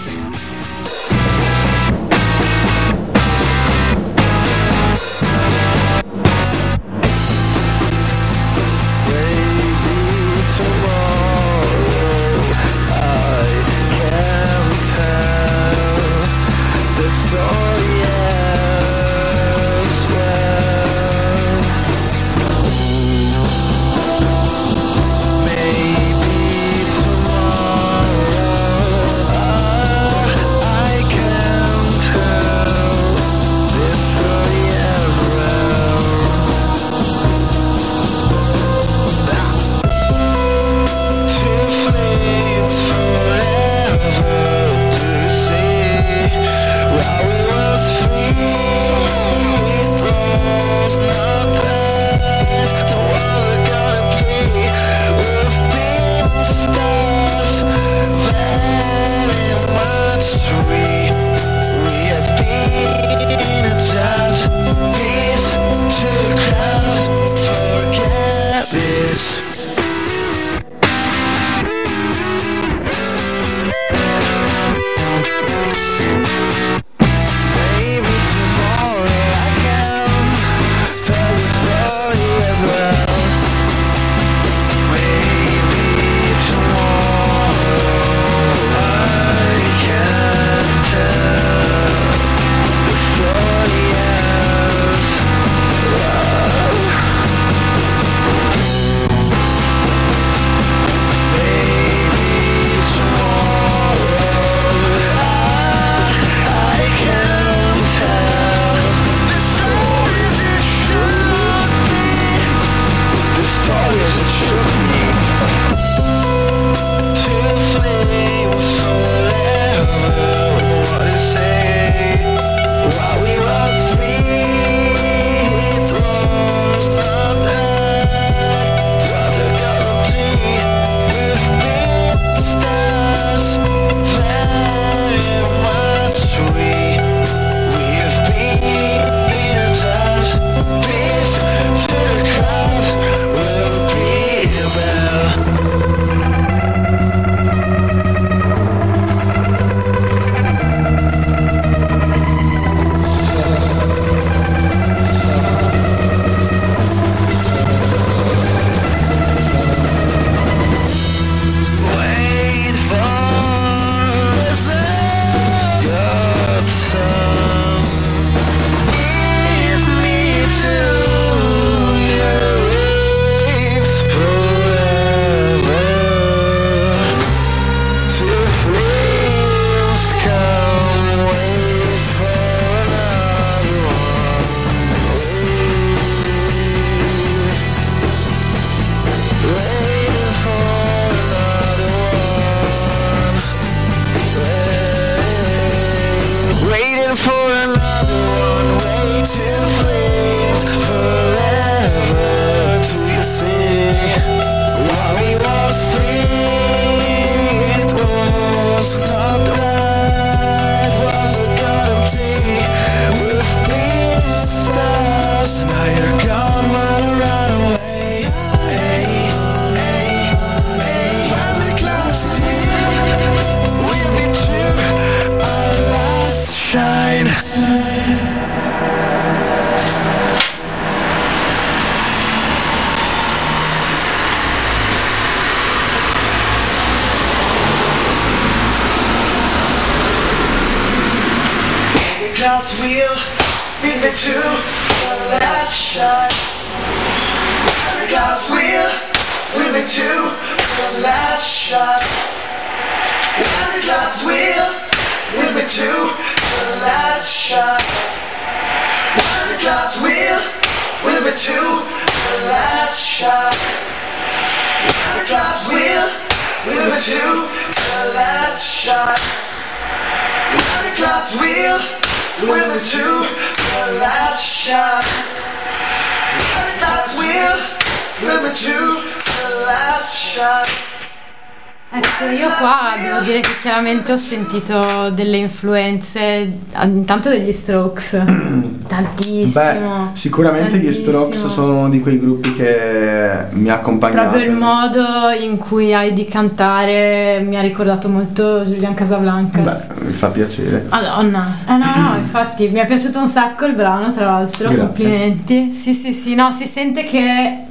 Ecco, io qua devo dire che chiaramente ho sentito delle influenze, intanto degli Strokes, tantissimo. Beh, sicuramente gli Strokes tantissimo. sono uno di quei gruppi che mi ha accompagnato. Proprio il modo in cui hai di cantare mi ha ricordato molto Julian Casablancas. Beh, mi fa piacere. Madonna, eh no, no, infatti mi è piaciuto un sacco il brano, tra l'altro. Grazie. Complimenti. Sì, sì, sì, no, si sente che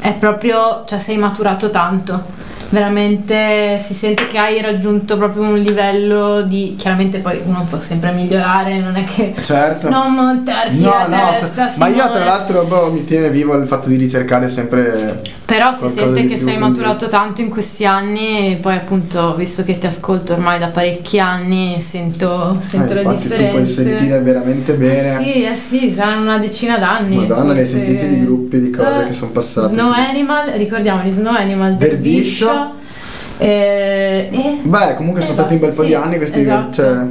è proprio, cioè sei maturato tanto. Veramente si sente che hai raggiunto proprio un livello di. Chiaramente poi uno può sempre migliorare, non è che. Certo. Non montarti No, la no, testa, se- ma io tra Simone. l'altro boh, mi tiene vivo il fatto di ricercare sempre Però si sente di che sei maturato tanto in questi anni e poi appunto, visto che ti ascolto ormai da parecchi anni, sento, sento Eh, le infatti tu puoi sentire veramente bene. Sì, eh sì, saranno una decina d'anni. Madonna, ne hai sentiti di gruppi, di cose Eh, che son passate. Snow Animal, ricordiamoli, Snow Animal, Derviscio. Derviscio. eh, e- Beh, comunque sono eh, stati un bel po' sì, di anni questi esatto. cioè,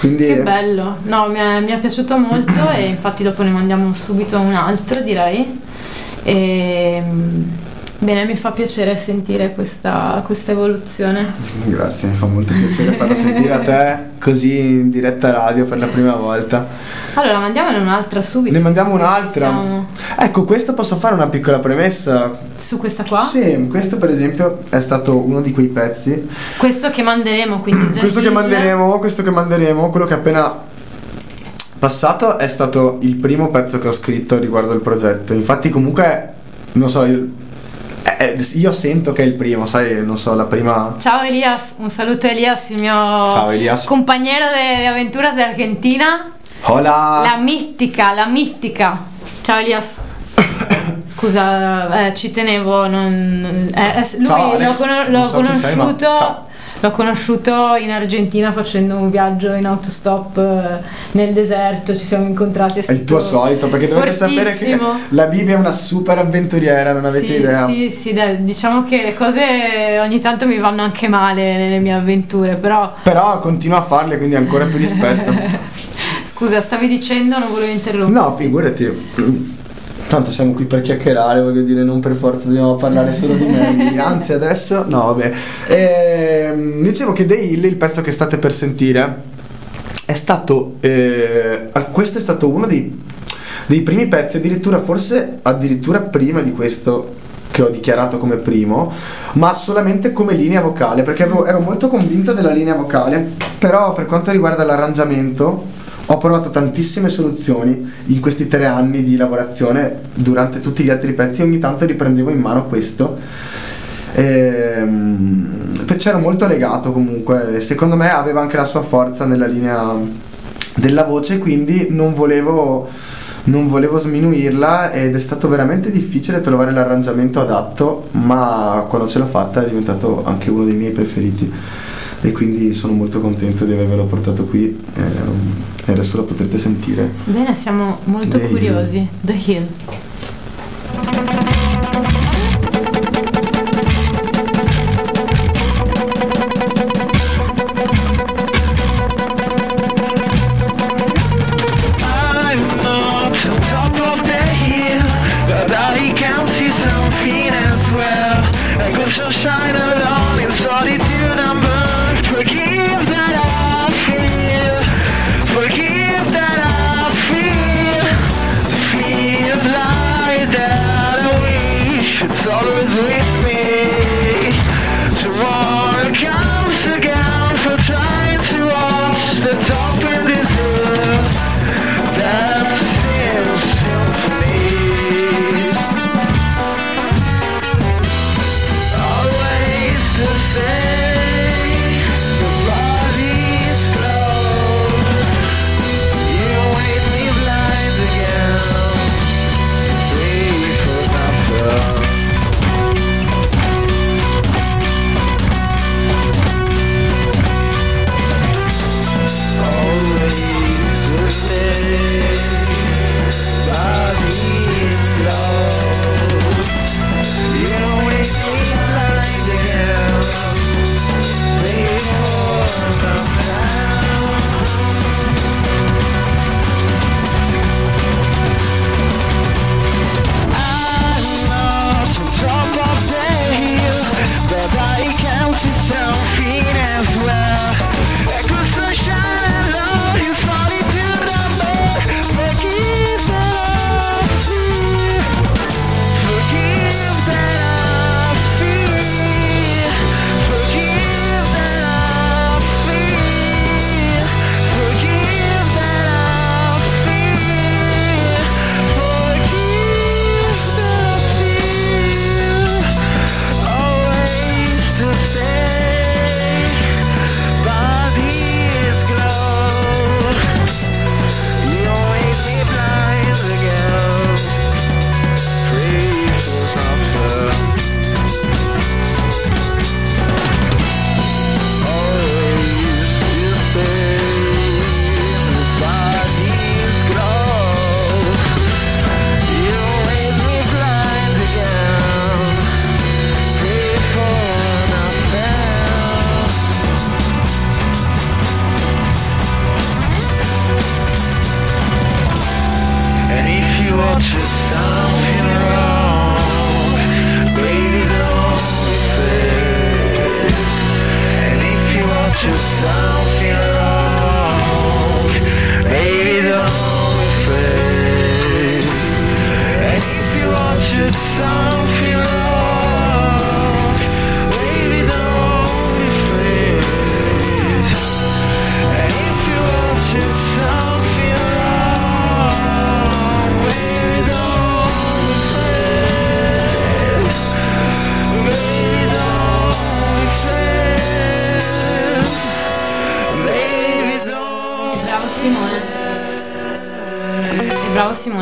quindi Che bello, no, mi è, mi è piaciuto molto e infatti dopo ne mandiamo subito un altro, direi. E, bene, mi fa piacere sentire questa, questa evoluzione. grazie, mi fa molto piacere farlo sentire a te così in diretta radio per la prima volta. Allora, mandiamone un'altra subito. Ne mandiamo un'altra. Siamo Ecco, questo posso fare una piccola premessa. su questa qua. Sì, questo per esempio è stato uno di quei pezzi. Questo che manderemo, quindi. Questo che manderemo, questo che manderemo, quello che è appena passato è stato il primo pezzo che ho scritto riguardo il progetto. Infatti comunque, non so, io, eh, eh, io sento che è il primo, sai, non so, la prima... Ciao Elias, un saluto Elias, il mio Ciao, Elias. compañero de aventuras de Argentina. Hola! La mistica, la mistica. Ciao Elias. Scusa, eh, ci tenevo. non- eh, eh, lui Ciao, l'ho, Alex. Non l'ho so chi sei, ma conosciuto. ciao. L'ho conosciuto in Argentina facendo un viaggio in autostop eh, nel deserto, ci siamo incontrati. È il tuo solito, perché dovete sapere che la Bibbia è una super avventuriera, non avete sì, idea. Sì, sì, dai, diciamo che le cose ogni tanto mi vanno anche male nelle mie avventure, però Però continua a farle, quindi ancora più rispetto. scusa, stavi dicendo, non volevo interrompere. No, figurati. Tanto siamo qui per chiacchierare, voglio dire, non per forza dobbiamo parlare solo di me. Anzi, adesso no, vabbè. Ehm, dicevo che The Hill, il pezzo che state per sentire, è stato. eh, questo è stato uno dei, dei primi pezzi, addirittura, forse addirittura prima di questo che ho dichiarato come primo, ma solamente come linea vocale, perché avevo- ero molto convinto della linea vocale, però per quanto riguarda l'arrangiamento ho provato tantissime soluzioni in questi tre anni di lavorazione durante tutti gli altri pezzi, ogni tanto riprendevo in mano questo. Ehm, c'era molto legato comunque, secondo me aveva anche la sua forza nella linea della voce, quindi non volevo, non volevo sminuirla ed è stato veramente difficile trovare l'arrangiamento adatto, ma quando ce l'ho fatta è diventato anche uno dei miei preferiti e quindi sono molto contento di avervelo portato qui ehm, e adesso lo potrete sentire. Bene, siamo molto The Hill. curiosi. The Hill.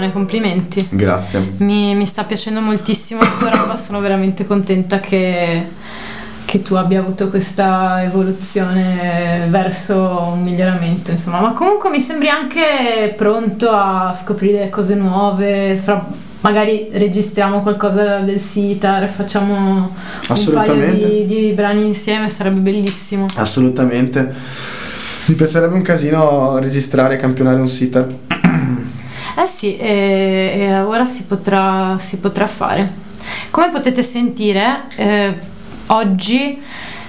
Simone, complimenti. Grazie. Mi, mi sta piacendo moltissimo la tua roba, sono veramente contenta che, che tu abbia avuto questa evoluzione verso un miglioramento, insomma. Ma comunque mi sembri anche pronto a scoprire cose nuove, fra- magari registriamo qualcosa del sitar, facciamo un paio di, di brani insieme, sarebbe bellissimo. Assolutamente. Mi piacerebbe un casino registrare e campionare un sitar. Eh sì, e, e ora si potrà, si potrà fare. Come potete sentire, eh, oggi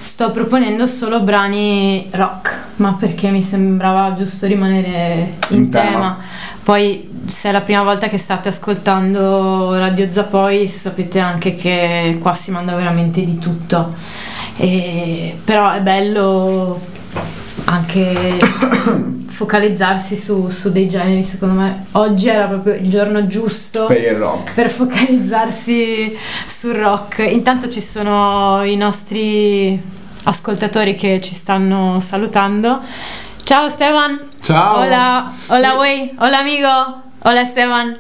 sto proponendo solo brani rock, ma perché mi sembrava giusto rimanere in, In tema. tema. Poi, se è la prima volta che state ascoltando Radio Zapoi, sapete anche che qua si manda veramente di tutto. E- però è bello anche focalizzarsi su, su dei generi, secondo me. Oggi era proprio il giorno giusto Per il rock. per focalizzarsi sul rock. Intanto ci sono i nostri ascoltatori che ci stanno salutando. Ciao Stefan. Ciao. Hola, hola güey, hola amigo, hola Stefan.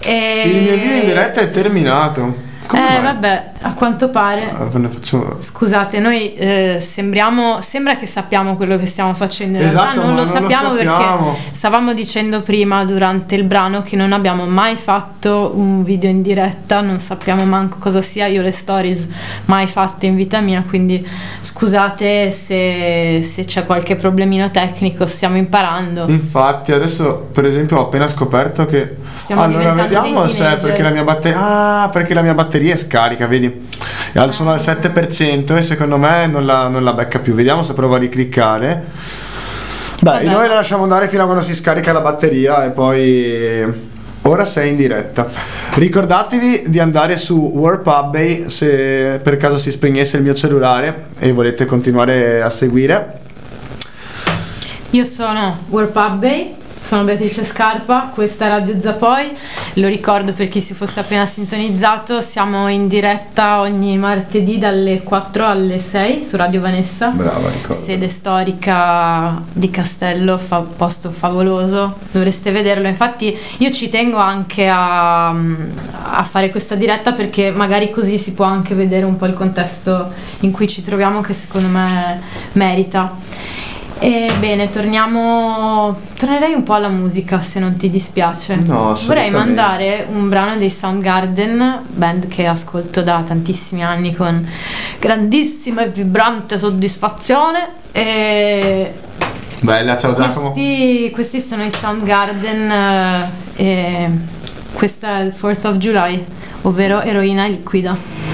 E... Il mio video in diretta è terminato. Come Eh vabbè, a quanto pare. Ah, faccio... Scusate, noi eh, sembriamo, sembra che sappiamo quello che stiamo facendo, in Esatto, realtà non ma lo non lo sappiamo sappiamo. perché stavamo dicendo prima durante il brano che non abbiamo mai fatto un video in diretta, non sappiamo manco cosa sia, io le stories mai fatte in vita mia, quindi scusate se, se c'è qualche problemino tecnico, stiamo imparando. Infatti, adesso per esempio ho appena scoperto che. Stiamo allora diventando vediamo se perché la mia batteria. Ah, perché la mia batteria è scarica, vedi? Al- Sono al 7% e secondo me non la, non la becca più. Vediamo se provo a ricliccare. Beh, Vabbè. noi la lasciamo andare fino a quando si scarica la batteria e poi. Ora sei in diretta. Ricordatevi di andare su Warpub se per caso si spegnesse il mio cellulare e volete continuare a seguire. Io sono Bay, sono Beatrice Scarpa, questa è Radio Zapoi, lo ricordo per chi si fosse appena sintonizzato, siamo in diretta ogni martedì dalle 4 alle 6 su Radio Vanessa. Brava, ricordo. Sede storica di Castello, fa- posto favoloso, dovreste vederlo. Infatti, io ci tengo anche a, a fare questa diretta perché magari così si può anche vedere un po' il contesto in cui ci troviamo, che secondo me merita. E bene, torniamo. Tornerei un po' alla musica se non ti dispiace. No, Vorrei mandare un brano dei Soundgarden, band che ascolto da tantissimi anni con grandissima e vibrante soddisfazione. E Bella, ciao Giacomo. questi, questi sono i Soundgarden eh, e questa è il 4th of July, ovvero eroina liquida.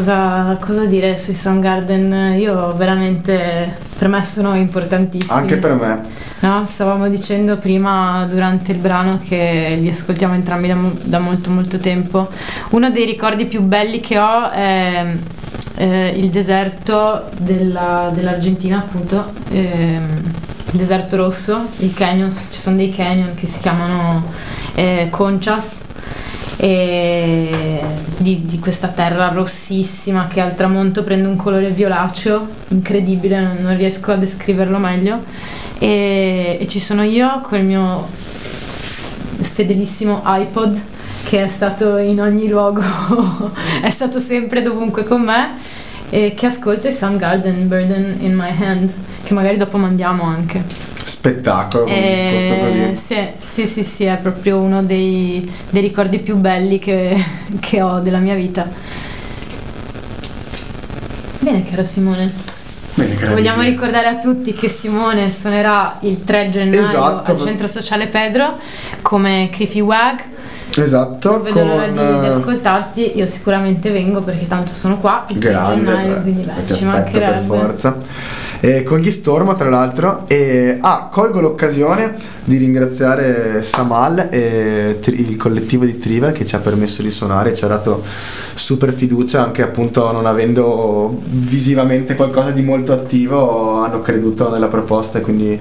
Cosa, cosa dire sui Soundgarden? Io veramente, per me sono importantissimi. Anche per me. No, stavamo dicendo prima durante il brano che li ascoltiamo entrambi da, da molto molto tempo. Uno dei ricordi più belli che ho è eh, il deserto della- dell'Argentina, appunto, ehm, il deserto rosso, i canyon, ci sono dei canyon che si chiamano eh, conchas e di, di questa terra rossissima che al tramonto prende un colore violaceo incredibile, non, non riesco a descriverlo meglio e, e ci sono io con il mio fedelissimo iPod che è stato in ogni luogo, è stato sempre dovunque con me e che ascolto i Soundgarden Burden in My Hand che magari dopo mandiamo anche. Spettacolo, Eh, sì, sì, sì, sì, è proprio uno dei, dei ricordi più belli che, che ho della mia vita. Bene, caro Simone. Bene, Vogliamo ricordare a tutti che Simone suonerà il 3 gennaio Esatto. al Centro Sociale Pedro come Creepy Wag. Esatto, Non vedo l'ora di, eh, ascoltarti. Io sicuramente vengo perché tanto sono qua il 3 Grande, gennaio, quindi beh, ci aspetto per mancherebbe. forza. E con gli Stormo, tra l'altro. E ah, colgo l'occasione di ringraziare Samal e Tri- il collettivo di Trivel che ci ha permesso di suonare, ci ha dato super fiducia, anche appunto non avendo visivamente qualcosa di molto attivo, hanno creduto nella proposta e quindi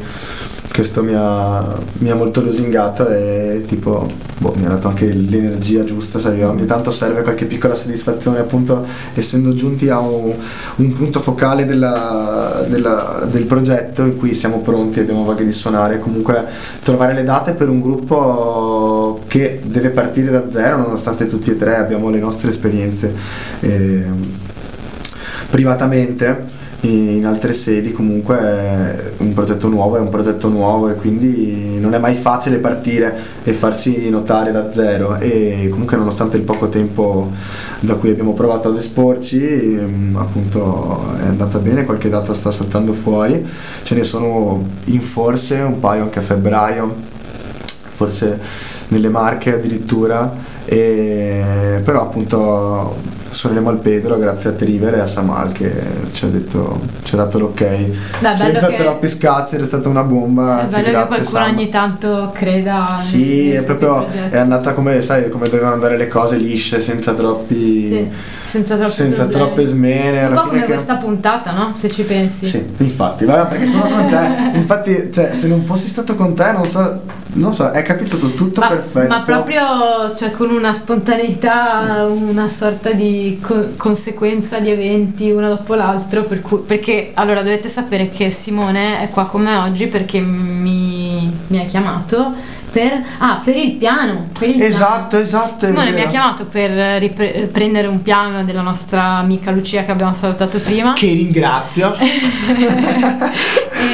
questo mi ha, mi ha molto lusingato e tipo boh, mi ha dato anche l'energia giusta sai ogni tanto serve qualche piccola soddisfazione appunto essendo giunti a un, un punto focale della- della- del progetto in cui siamo pronti abbiamo voglia di suonare comunque trovare le date per un gruppo che deve partire da zero nonostante tutti e tre abbiamo le nostre esperienze ehm, privatamente in altre sedi comunque è un progetto nuovo è un progetto nuovo e quindi non è mai facile partire e farsi notare da zero. E comunque nonostante il poco tempo da cui abbiamo provato ad esporci ehm, appunto è andata bene qualche data sta saltando fuori. Ce ne sono in forse un paio anche a febbraio forse nelle Marche addirittura. E però appunto suoneremo al Pedro grazie a Triver e a Samal che ci ha detto ci ha dato l'ok bello senza che- troppi scazzi è stata una bomba È anzi, bello che grazie, qualcuno Sam. ogni tanto creda. sì è proprio è andata come sai come dovevano andare le cose lisce senza troppi Sì, senza troppi senza troppe smene Un po' come che- questa puntata, no? Se ci pensi. sì, infatti, vabbè, perché sono con te. Infatti, cioè, se non fossi stato con te, non so, non so, è capito tu- tutto Ma, perfetto. ma proprio cioè, con una spontaneità, una sorta di co- conseguenza di eventi uno dopo l'altro. Per cui, perché allora dovete sapere che Simone è qua con me oggi perché mi, mi ha chiamato per, ah, per il piano. Per il piano. Esatto, esatto. Simone mi ha chiamato per ripre- prendere un piano della nostra amica Lucia che abbiamo salutato prima. Che ringrazio.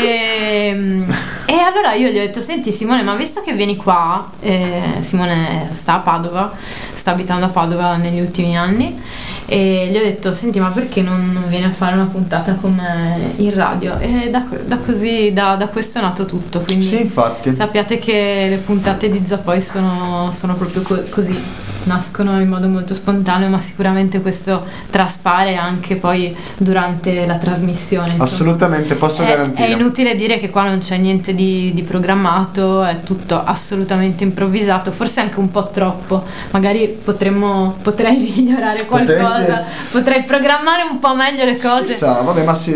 e, e allora io gli ho detto: Senti, Simone, ma visto che vieni qua, eh, Simone sta a Padova, sta abitando a Padova negli ultimi anni. E gli ho detto: Senti, ma perché non, non vieni a fare una puntata con me in radio? E da, da così, da, da questo è nato tutto. Quindi Sì, infatti. sappiate che le puntate di Zapoi sono, sono proprio co- così. Nascono in modo molto spontaneo, ma sicuramente questo traspare anche poi durante la trasmissione. insomma. Assolutamente, posso È- garantire. È inutile dire che qua non c'è niente di, di programmato, è tutto assolutamente improvvisato, forse anche un po' troppo. Magari potremmo, potrei migliorare qualcosa, Potreste- potrei programmare un po' meglio le cose. Chissà, vabbè, ma si,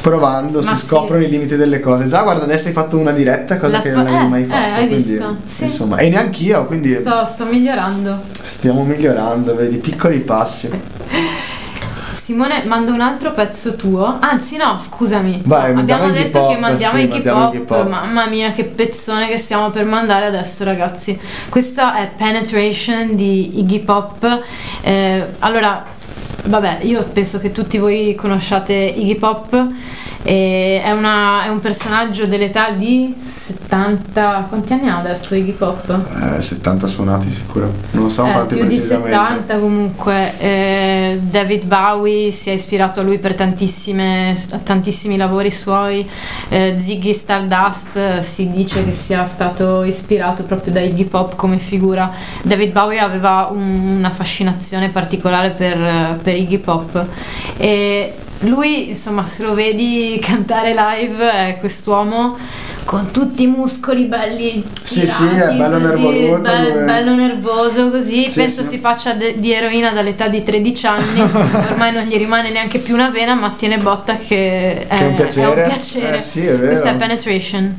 provando Ma si scoprono sì. i limiti delle cose. Già, guarda, adesso hai fatto una diretta, cosa La che spo- non avevi eh, mai eh, fatto. hai quindi, visto? Sì. insomma, e neanch'io, quindi Sto, sto migliorando. stiamo migliorando, vedi, piccoli passi. Simone, mando un altro pezzo tuo. Anzi, no, scusami. Vai, Abbiamo detto Iggy che mandiamo sì. Iggy Pop. Mamma mia, che pezzone che stiamo per mandare adesso, ragazzi. Questa è Penetration di Iggy Pop. Eh, allora, vabbè, io penso che tutti voi conosciate Iggy Pop. E è, una- è un personaggio dell'età di 70. Quanti anni ha adesso Iggy Pop? Eh, 70 suonati sicuro. Non so Eh, quanti più di precisamente. 70 comunque. Eh, David Bowie si è ispirato a lui per tantissime- tantissimi lavori suoi. Eh, Ziggy Stardust eh, si dice che sia stato ispirato proprio da Iggy Pop come figura. David Bowie aveva un- una fascinazione particolare per, eh, per Iggy Pop. E lui, insomma, se lo vedi cantare live, è quest'uomo con tutti i muscoli belli Sì, tirati, sì, è bello così, nervoso, bel- come- bello nervoso così. Sì, Penso sì. si faccia de- di eroina dall'età di 13 anni. Ormai non gli rimane neanche più una vena, ma tiene botta che è, Che è un piacere. un piacere. Eh, sì, è vero. Questa è Penetration.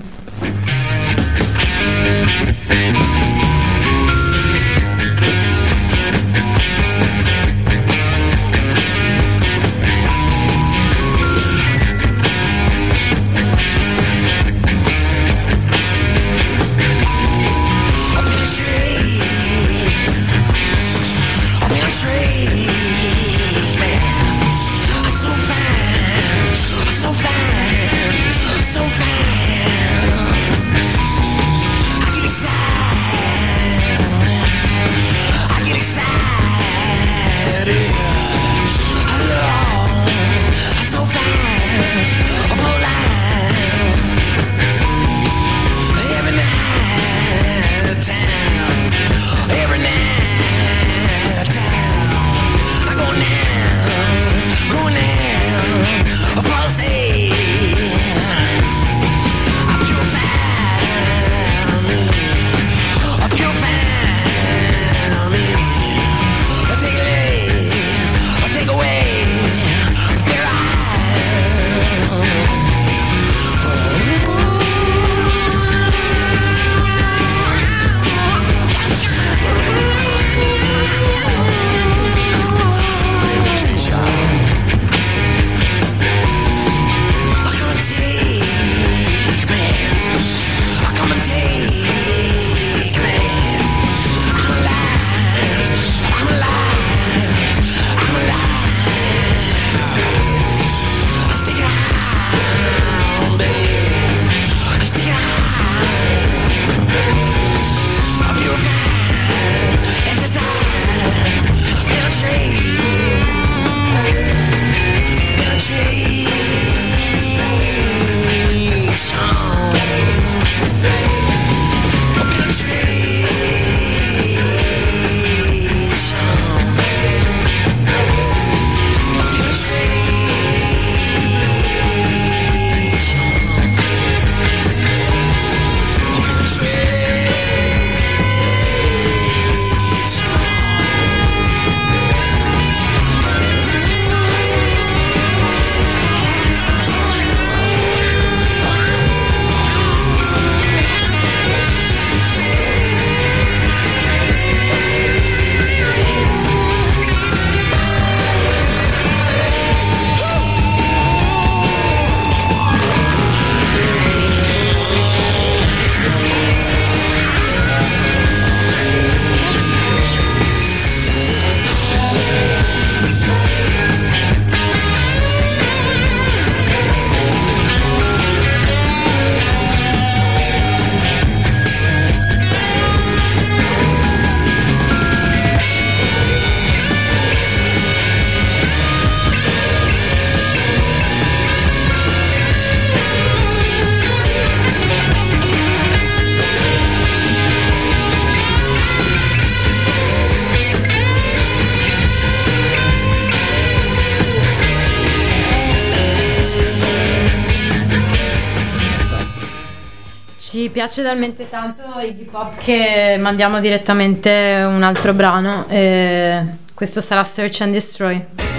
Piace talmente tanto Iggy Pop che mandiamo direttamente un altro brano. e questo sarà Search and Destroy.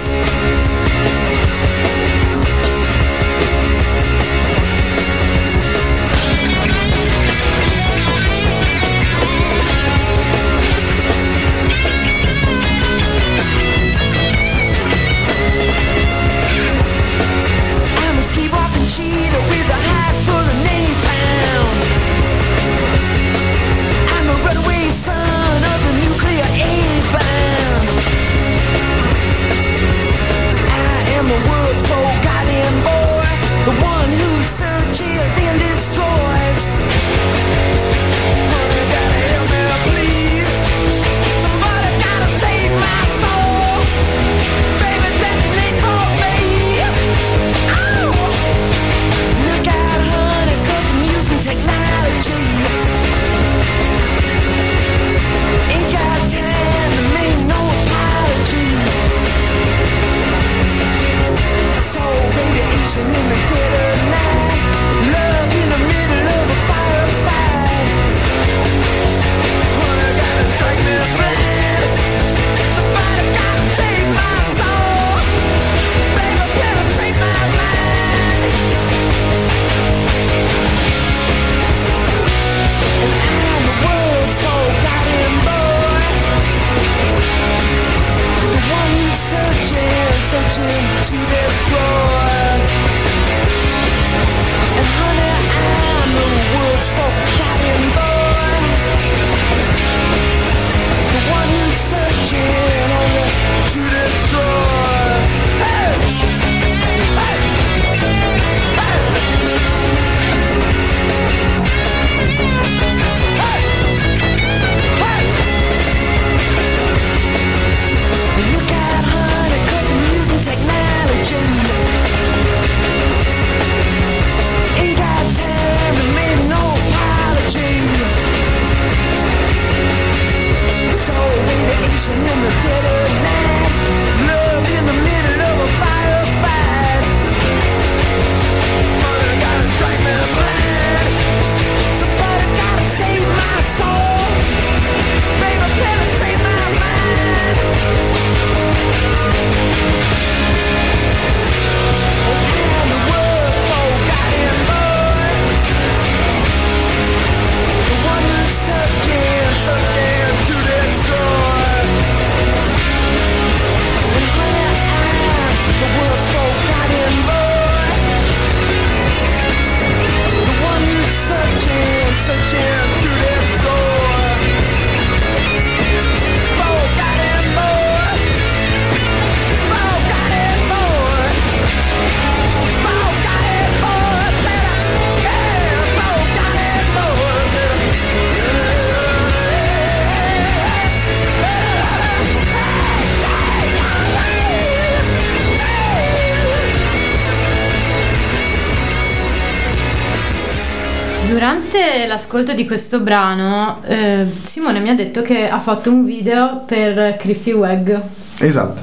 Durante l'ascolto di questo brano, eh, Simone mi ha detto che ha fatto un video per Criffy Wag. Esatto.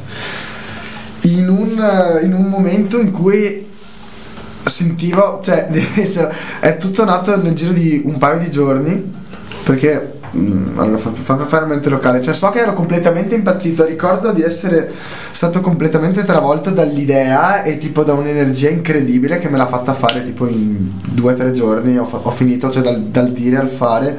In un, eh, in un momento in cui sentivo, cioè, è tutto nato nel giro di un paio di giorni, perché mm, allora fa- fammi fare una mente locale, cioè so che ero completamente impazzito, ricordo di essere stato completamente travolto dall'idea e tipo da un'energia incredibile che me l'ha fatta fare tipo in due o tre giorni, ho, ho finito, cioè dal, dal dire al fare.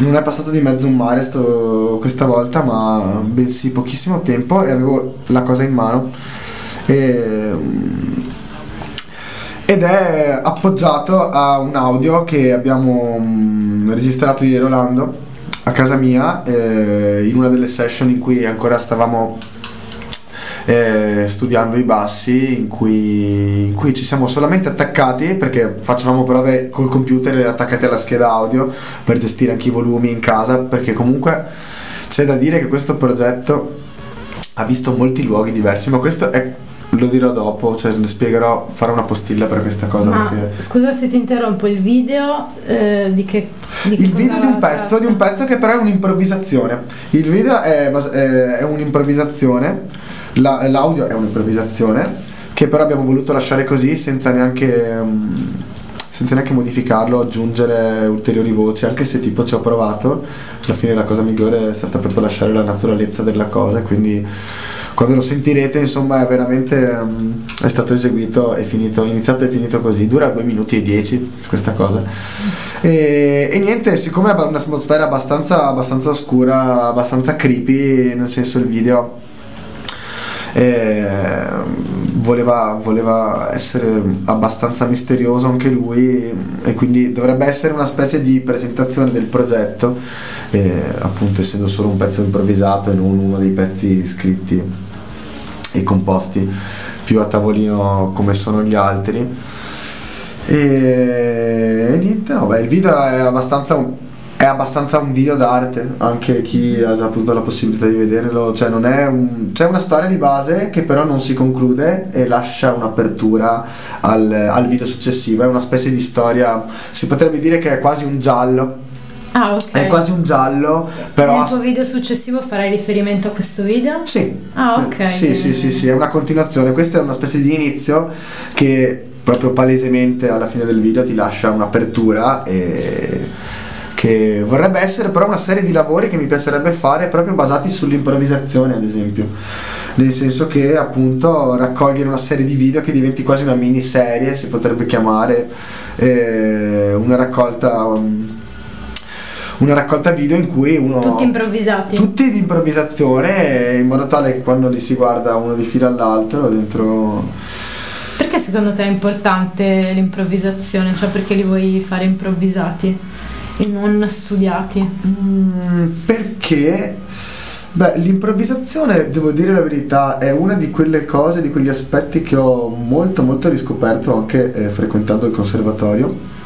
Non è passato di mezzo un mare sto- questa volta, ma bensì pochissimo tempo e avevo la cosa in mano. E, mm, ed è appoggiato a un audio che abbiamo mm, registrato e Rolando a casa mia eh, in una delle session in cui ancora stavamo eh, studiando i bassi in cui, in cui ci siamo solamente attaccati perché facevamo prove col computer attaccati alla scheda audio per gestire anche i volumi in casa perché comunque c'è da dire che questo progetto ha visto molti luoghi diversi ma questo è lo dirò dopo, cioè spiegherò, farò una postilla per questa cosa Ma perché scusa se ti interrompo, il video eh, di che... di che il video di un pezzo, di un pezzo che però è un'improvvisazione. Il video è, è- è un'improvvisazione, la- l'audio è un'improvvisazione, che però abbiamo voluto lasciare così senza neanche, mm, senza neanche modificarlo, aggiungere ulteriori voci, anche se tipo ci ho provato. Alla fine la cosa migliore è stata proprio lasciare la naturalezza della cosa, quindi quando lo sentirete insomma è veramente mm, è stato eseguito e finito iniziato e finito così. Dura 2 minuti e 10 questa cosa. E, e niente siccome è un'atmosfera abbastanza, abbastanza oscura abbastanza creepy nel senso il video eh, voleva, voleva essere abbastanza misterioso anche lui e quindi dovrebbe essere una specie di presentazione del progetto eh, appunto essendo solo un pezzo improvvisato e non uno dei pezzi scritti e composti più a tavolino come sono gli altri. E, e niente no beh il video è abbastanza un, è abbastanza un video d'arte anche chi ha già avuto la possibilità di vederlo cioè non è un, c'è una storia di base che però non si conclude e lascia un'apertura al, al video successivo è una specie di storia si potrebbe dire che è quasi un giallo Ah, ok. è quasi un giallo però Nel tuo video successivo farai riferimento a questo video? Sì. Ah, ok. Eh, Sì, sì, sì, sì, è una continuazione. Questa è una specie di inizio che proprio palesemente alla fine del video ti lascia un'apertura e che vorrebbe essere però una serie di lavori che mi piacerebbe fare proprio basati sull'improvvisazione, ad esempio. Nel senso che appunto raccogliere una serie di video che diventi quasi una miniserie, si potrebbe chiamare, eh, una raccolta um, una raccolta video in cui uno Tutti improvvisati. tutti di improvvisazione eh, in modo tale che quando li si guarda uno di fila all'altro dentro Perché secondo te è importante l'improvvisazione? Cioè perché li vuoi fare improvvisati e non studiati? Mm, perché beh l'improvvisazione devo dire la verità è una di quelle cose di quegli aspetti che ho molto molto riscoperto anche eh, frequentando il conservatorio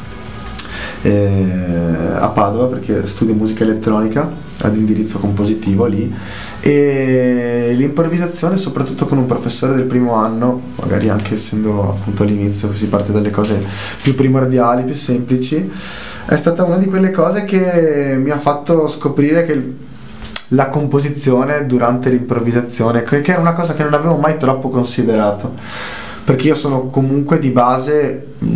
eh, a Padova perché studio musica elettronica ad indirizzo compositivo lì. E l'improvvisazione soprattutto con un professore del primo anno magari anche essendo appunto all'inizio si parte dalle cose più primordiali più semplici è stata una di quelle cose che mi ha fatto scoprire che la composizione durante l'improvvisazione che era una cosa che non avevo mai troppo considerato perché io sono comunque di base mh,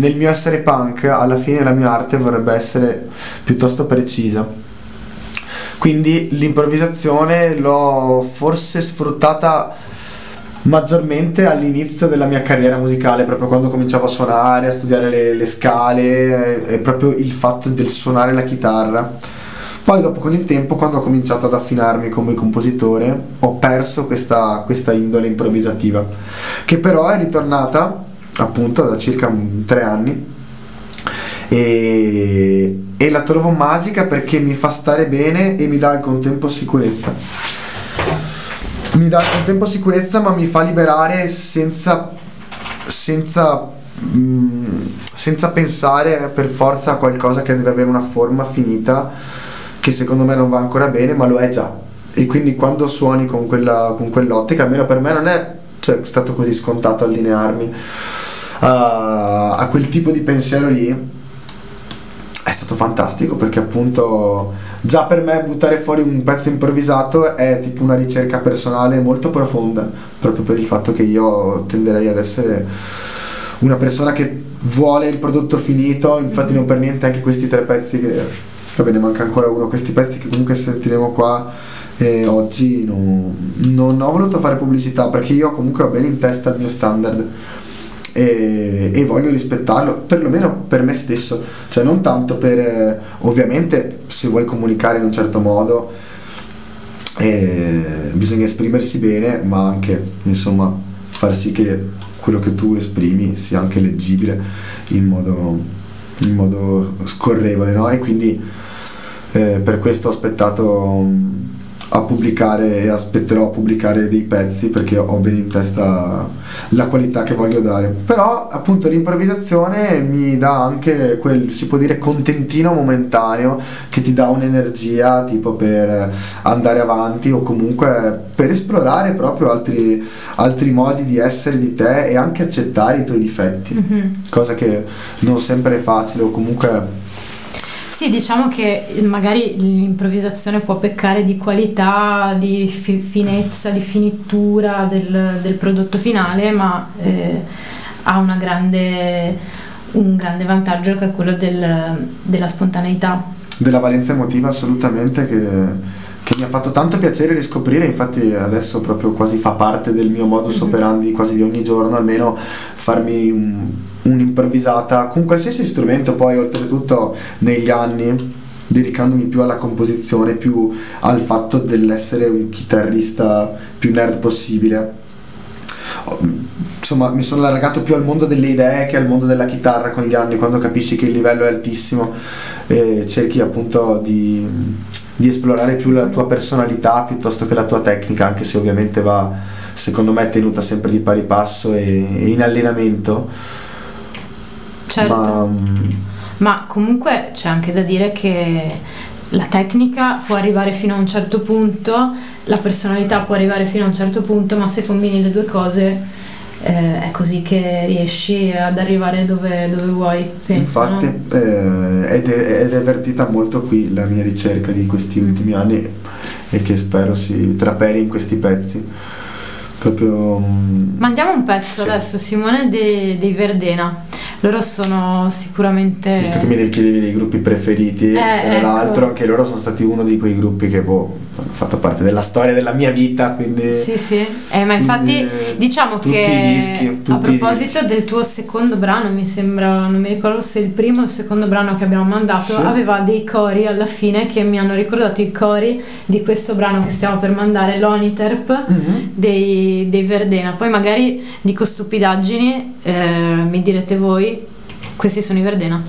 nel mio essere punk alla fine la mia arte vorrebbe essere piuttosto precisa quindi l'improvvisazione l'ho forse sfruttata maggiormente all'inizio della mia carriera musicale, proprio quando cominciavo a suonare, a studiare le, le scale, e proprio il fatto del suonare la chitarra. Poi dopo con il tempo, quando ho cominciato ad affinarmi come compositore, ho perso questa, questa indole improvvisativa, che però è ritornata appunto da circa tre anni e, e la trovo magica perché mi fa stare bene e mi dà al contempo sicurezza. Mi dà al contempo sicurezza ma mi fa liberare senza, senza, mm, senza pensare per forza a qualcosa che deve avere una forma finita che secondo me non va ancora bene ma lo è già. E quindi quando suoni con, quella, con quell'ottica, almeno per me non è cioè, stato così scontato allinearmi a, a quel tipo di pensiero lì è stato fantastico perché appunto già per me buttare fuori un pezzo improvvisato è tipo una ricerca personale molto profonda, proprio per il fatto che io tenderei ad essere una persona che vuole il prodotto finito, infatti non per niente anche questi tre pezzi che va bene manca ancora uno, questi pezzi che comunque sentiremo qua e oggi non, non ho voluto fare pubblicità perché io comunque ho bene in testa il mio standard e, e voglio rispettarlo, perlomeno per me stesso, cioè non tanto per, eh, ovviamente se vuoi comunicare in un certo modo eh, bisogna esprimersi bene, ma anche insomma far sì che quello che tu esprimi sia anche leggibile in modo, in modo scorrevole, no? E quindi eh, per questo ho aspettato a pubblicare e aspetterò a pubblicare dei pezzi perché ho bene in testa la qualità che voglio dare. Però appunto l'improvvisazione mi dà anche quel, si può dire, contentino momentaneo che ti dà un'energia tipo per andare avanti o comunque per esplorare proprio altri, altri modi di essere di te e anche accettare i tuoi difetti, Mhm. cosa che non sempre è facile o comunque Sì, diciamo che magari l'improvvisazione può peccare di qualità, di fi- finezza, di finitura del, del prodotto finale, ma eh, ha una grande, un grande vantaggio che è quello del- della spontaneità. della valenza emotiva assolutamente che, che mi ha fatto tanto piacere riscoprire, infatti adesso proprio quasi fa parte del mio modus Mhm. operandi quasi di ogni giorno, almeno farmi un- un'improvvisata con qualsiasi strumento poi oltretutto negli anni dedicandomi più alla composizione, più al fatto dell'essere un chitarrista più nerd possibile. Ho- Insomma, mi sono allargato più al mondo delle idee che al mondo della chitarra con gli anni, quando capisci che il livello è altissimo e cerchi appunto di, di esplorare più la tua personalità piuttosto che la tua tecnica, anche se ovviamente va, secondo me, tenuta sempre di pari passo e in allenamento. Certo. Ma mm, Ma comunque c'è anche da dire che la tecnica può arrivare fino a un certo punto, la personalità può arrivare fino a un certo punto, ma se combini le due cose eh, è così che riesci ad arrivare dove, dove vuoi, penso. Infatti, no? eh, ed, è, ed è vertita molto qui la mia ricerca di questi Mm. ultimi anni e che spero si trapeli in questi pezzi. Proprio. mm, Mandiamo un pezzo Sì. adesso, Simone dei, dei Verdena. Loro sono sicuramente... Visto che mi chiedevi dei gruppi preferiti, Eh, tra ecco. l'altro anche loro sono stati uno di quei gruppi che boh, hanno fatto parte della storia della mia vita, quindi... Sì, sì, Eh, ma infatti Quindi, diciamo tutti che i dischi, a tutti i proposito del tuo secondo brano, mi sembra, non mi ricordo se il primo o il secondo brano che abbiamo mandato Sì. aveva dei cori alla fine che mi hanno ricordato i cori di questo brano che stiamo per mandare, l'Oniterp Mhm. dei, dei Verdena. Poi magari dico stupidaggini, eh, mi direte voi, questi sono i Verdena.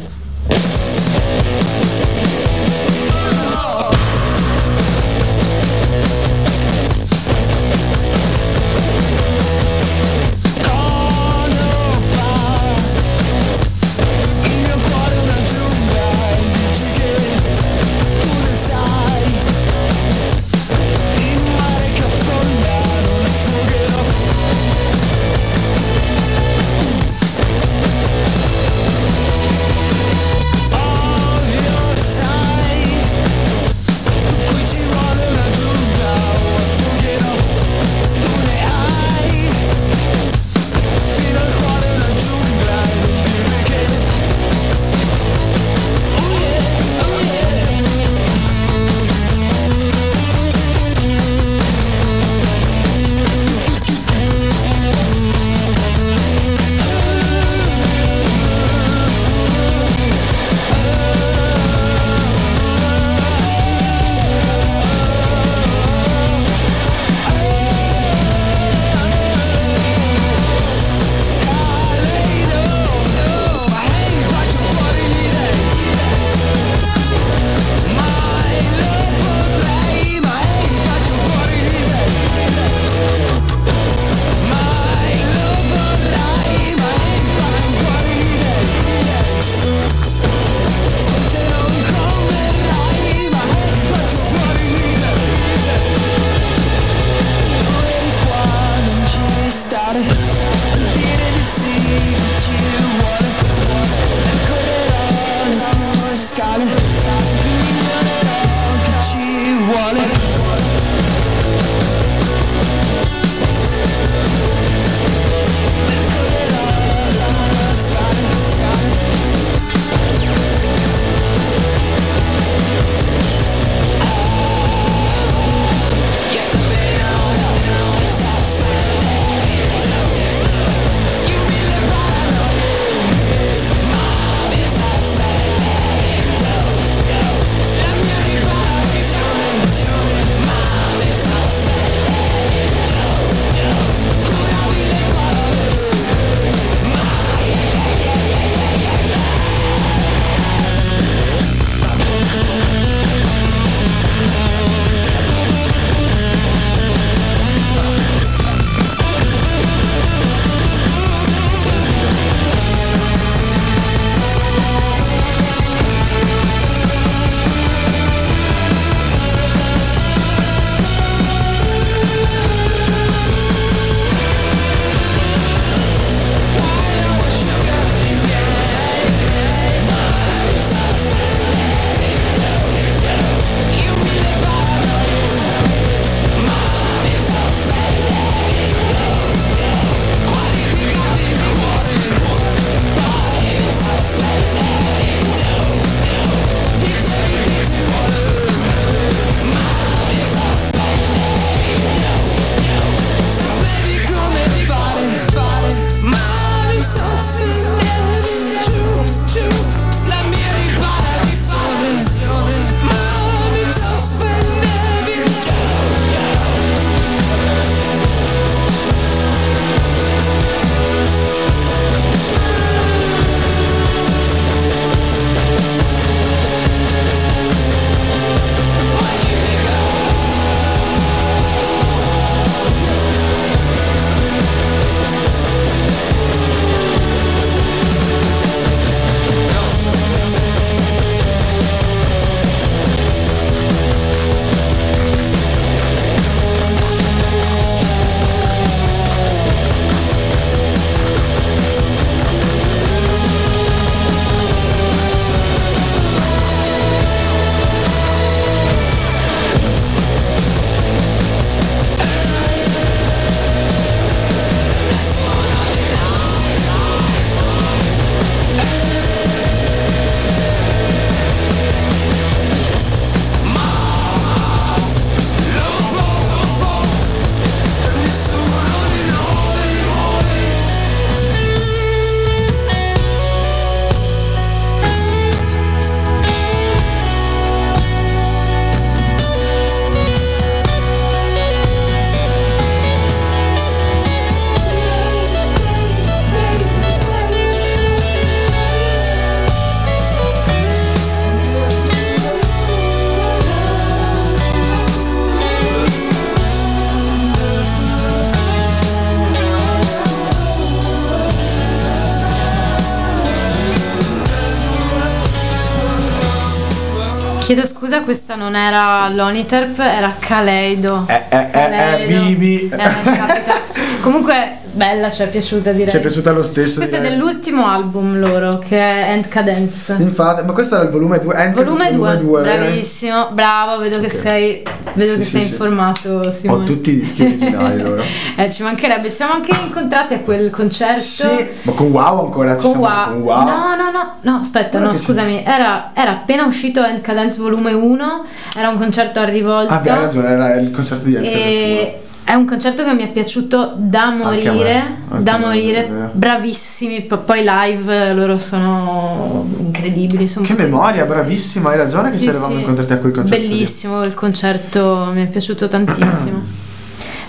Scusa, questa non era l'Oniterp, era Kaleido. Eh, eh, eh, eh, Kaleido. Bibi. Eh. Comunque, bella, ci è piaciuta direi. Ci è piaciuta lo stesso. Questo è direi. dell'ultimo album loro, che è End Cadence. Infatti, ma questo era il volume 2. Volume 2, vero? bravissimo, bravo, vedo che Ok. sei, vedo Sì, che sì, sei sì. informato Simone. Ho tutti i dischi originali loro. Eh, ci mancherebbe, ci siamo anche incontrati a quel concerto. Sì, ma con Wow ancora ci Con siamo wow. con Wow. No, no, no, no, aspetta, Guarda no, scusami, era, era appena uscito End Cadence Volume 1, era un concerto a rivolta. Ah, beh, hai ragione, era il concerto di Anthony E è un concerto che mi è piaciuto da Anche a me, morire, anche da me, morire, vero. bravissimi, poi live loro sono incredibili. Sono Che memoria, bravissima, hai ragione che Sì, ci eravamo sì. incontrati a quel concerto. lì. Bellissimo, il concerto mi è piaciuto tantissimo.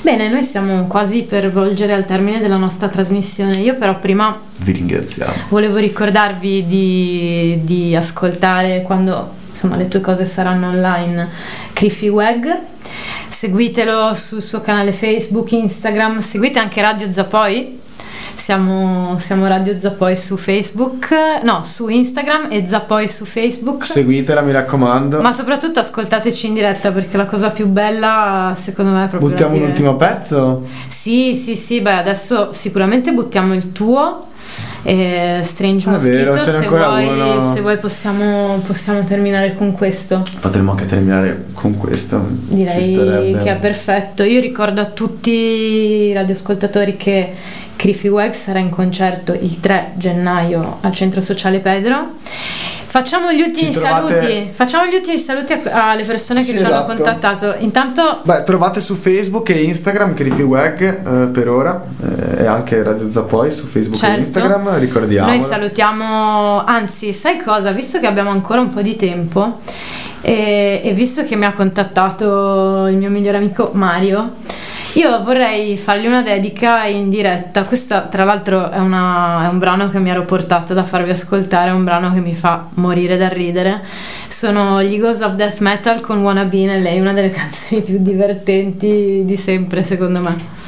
Bene, noi stiamo quasi per volgere al termine della nostra trasmissione. Io però prima Vi ringraziamo. volevo ricordarvi di, di ascoltare quando insomma le tue cose saranno online Criffy Wag. Seguitelo sul suo canale Facebook, Instagram, seguite anche Radio Zapoi. Siamo, siamo Radio Zapoi su Facebook, no, su Instagram e Zapoi su Facebook. Seguitela, mi raccomando. Ma soprattutto ascoltateci in diretta perché la cosa più bella secondo me è proprio Buttiamo un ultimo pezzo? Sì, sì, sì, beh adesso sicuramente buttiamo il tuo eh, Strange Ah, Mosquito vero, se, vuoi, uno. se vuoi possiamo, possiamo terminare con questo Potremmo anche terminare con questo. Direi che è perfetto io ricordo a tutti i radioascoltatori che Criffy Wag sarà in concerto il 3 gennaio al centro sociale Pedro Facciamo gli ultimi trovate- saluti. Facciamo gli ultimi saluti alle persone che Sì, ci hanno esatto. contattato. Intanto Beh, trovate su Facebook e Instagram Criffy Wag eh, per ora eh, e anche Radio Zapoi su Facebook Certo. e Instagram, ricordiamo. Noi salutiamo, anzi, sai cosa? Visto che abbiamo ancora un po' di tempo e, e visto che mi ha contattato il mio migliore amico Mario, io vorrei fargli una dedica in diretta. Questa, tra l'altro, è, una- è un brano che mi ero portata da farvi ascoltare, è un brano che mi fa morire da ridere. Sono gli Eagles of Death Metal con Wanna Be in LA, una delle canzoni più divertenti di sempre, secondo me.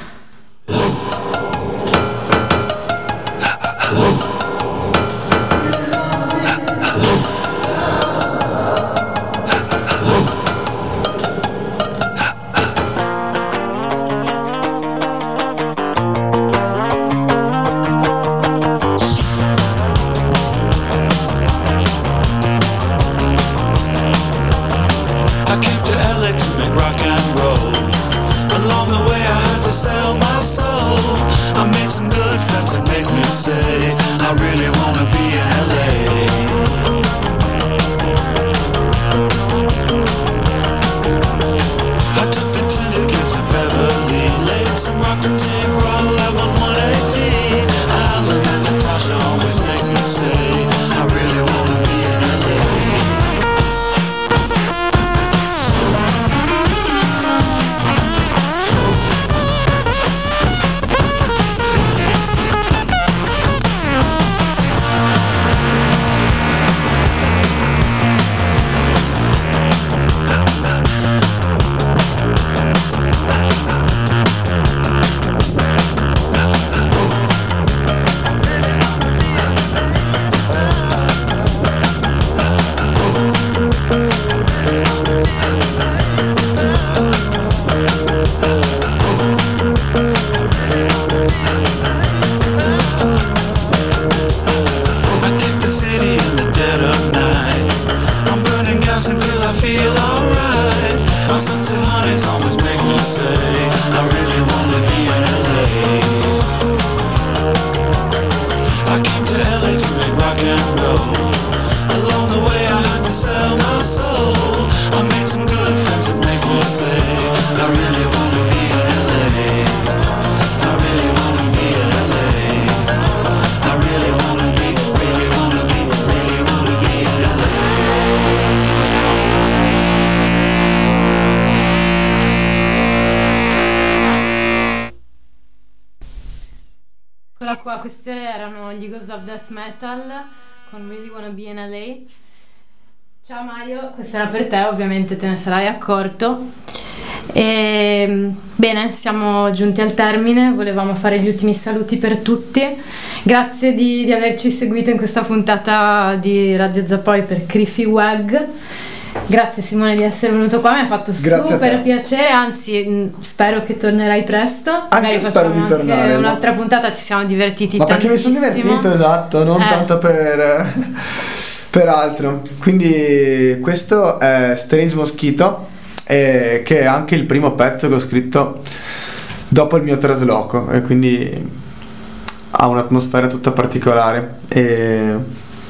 Ovviamente te ne sarai accorto. E, bene, siamo giunti al termine, volevamo fare gli ultimi saluti per tutti. Grazie di, di averci seguito in questa puntata di Radio Zapoi per Criffy Wag. Grazie Simone di essere venuto qua, mi ha fatto Grazie super piacere, anzi mh, spero che tornerai presto. Magari spero di anche tornare, ma- Un'altra puntata, ci siamo divertiti Ma perché mi sono tantissimo. divertito, esatto, non Eh. tanto per, per altro. Quindi questo è Strange Mosquito, eh, che è anche il primo pezzo che ho scritto dopo il mio trasloco e quindi ha un'atmosfera tutta particolare. E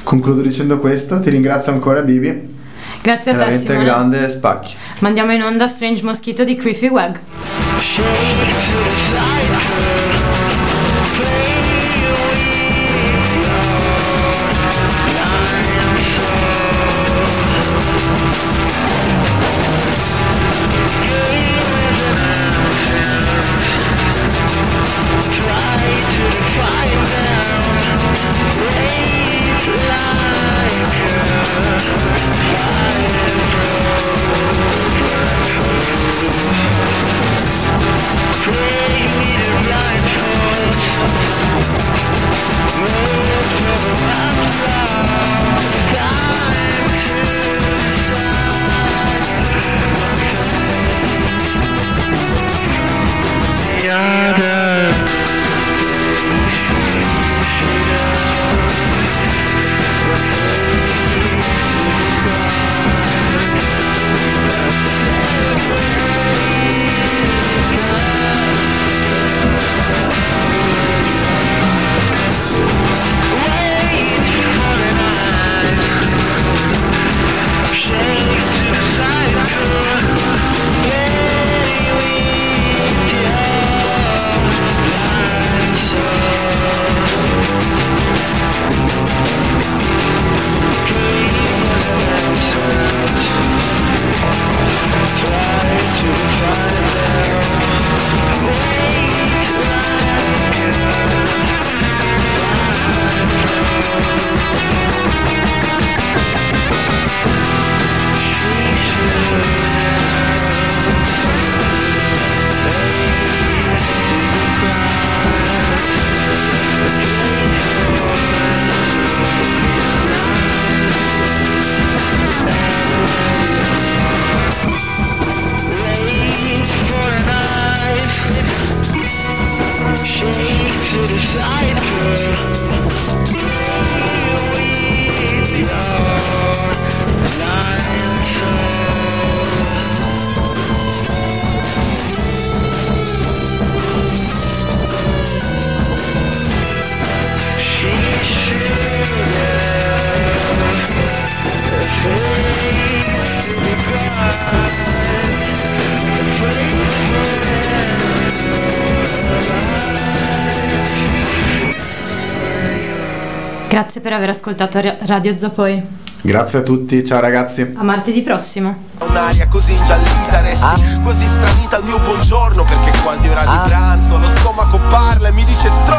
concludo dicendo questo, ti ringrazio ancora Bibi, Grazie a te veramente grande spacchi. Mandiamo in onda Strange Mosquito di Creepy Wag. Ascoltato Ra- Radio Zapoi. Grazie a tutti, ciao ragazzi. A martedì prossimo. Un'aria così ingiallita resti quasi stranita al mio buongiorno perché quasi ora di pranzo lo stomaco parla e mi dice stronzo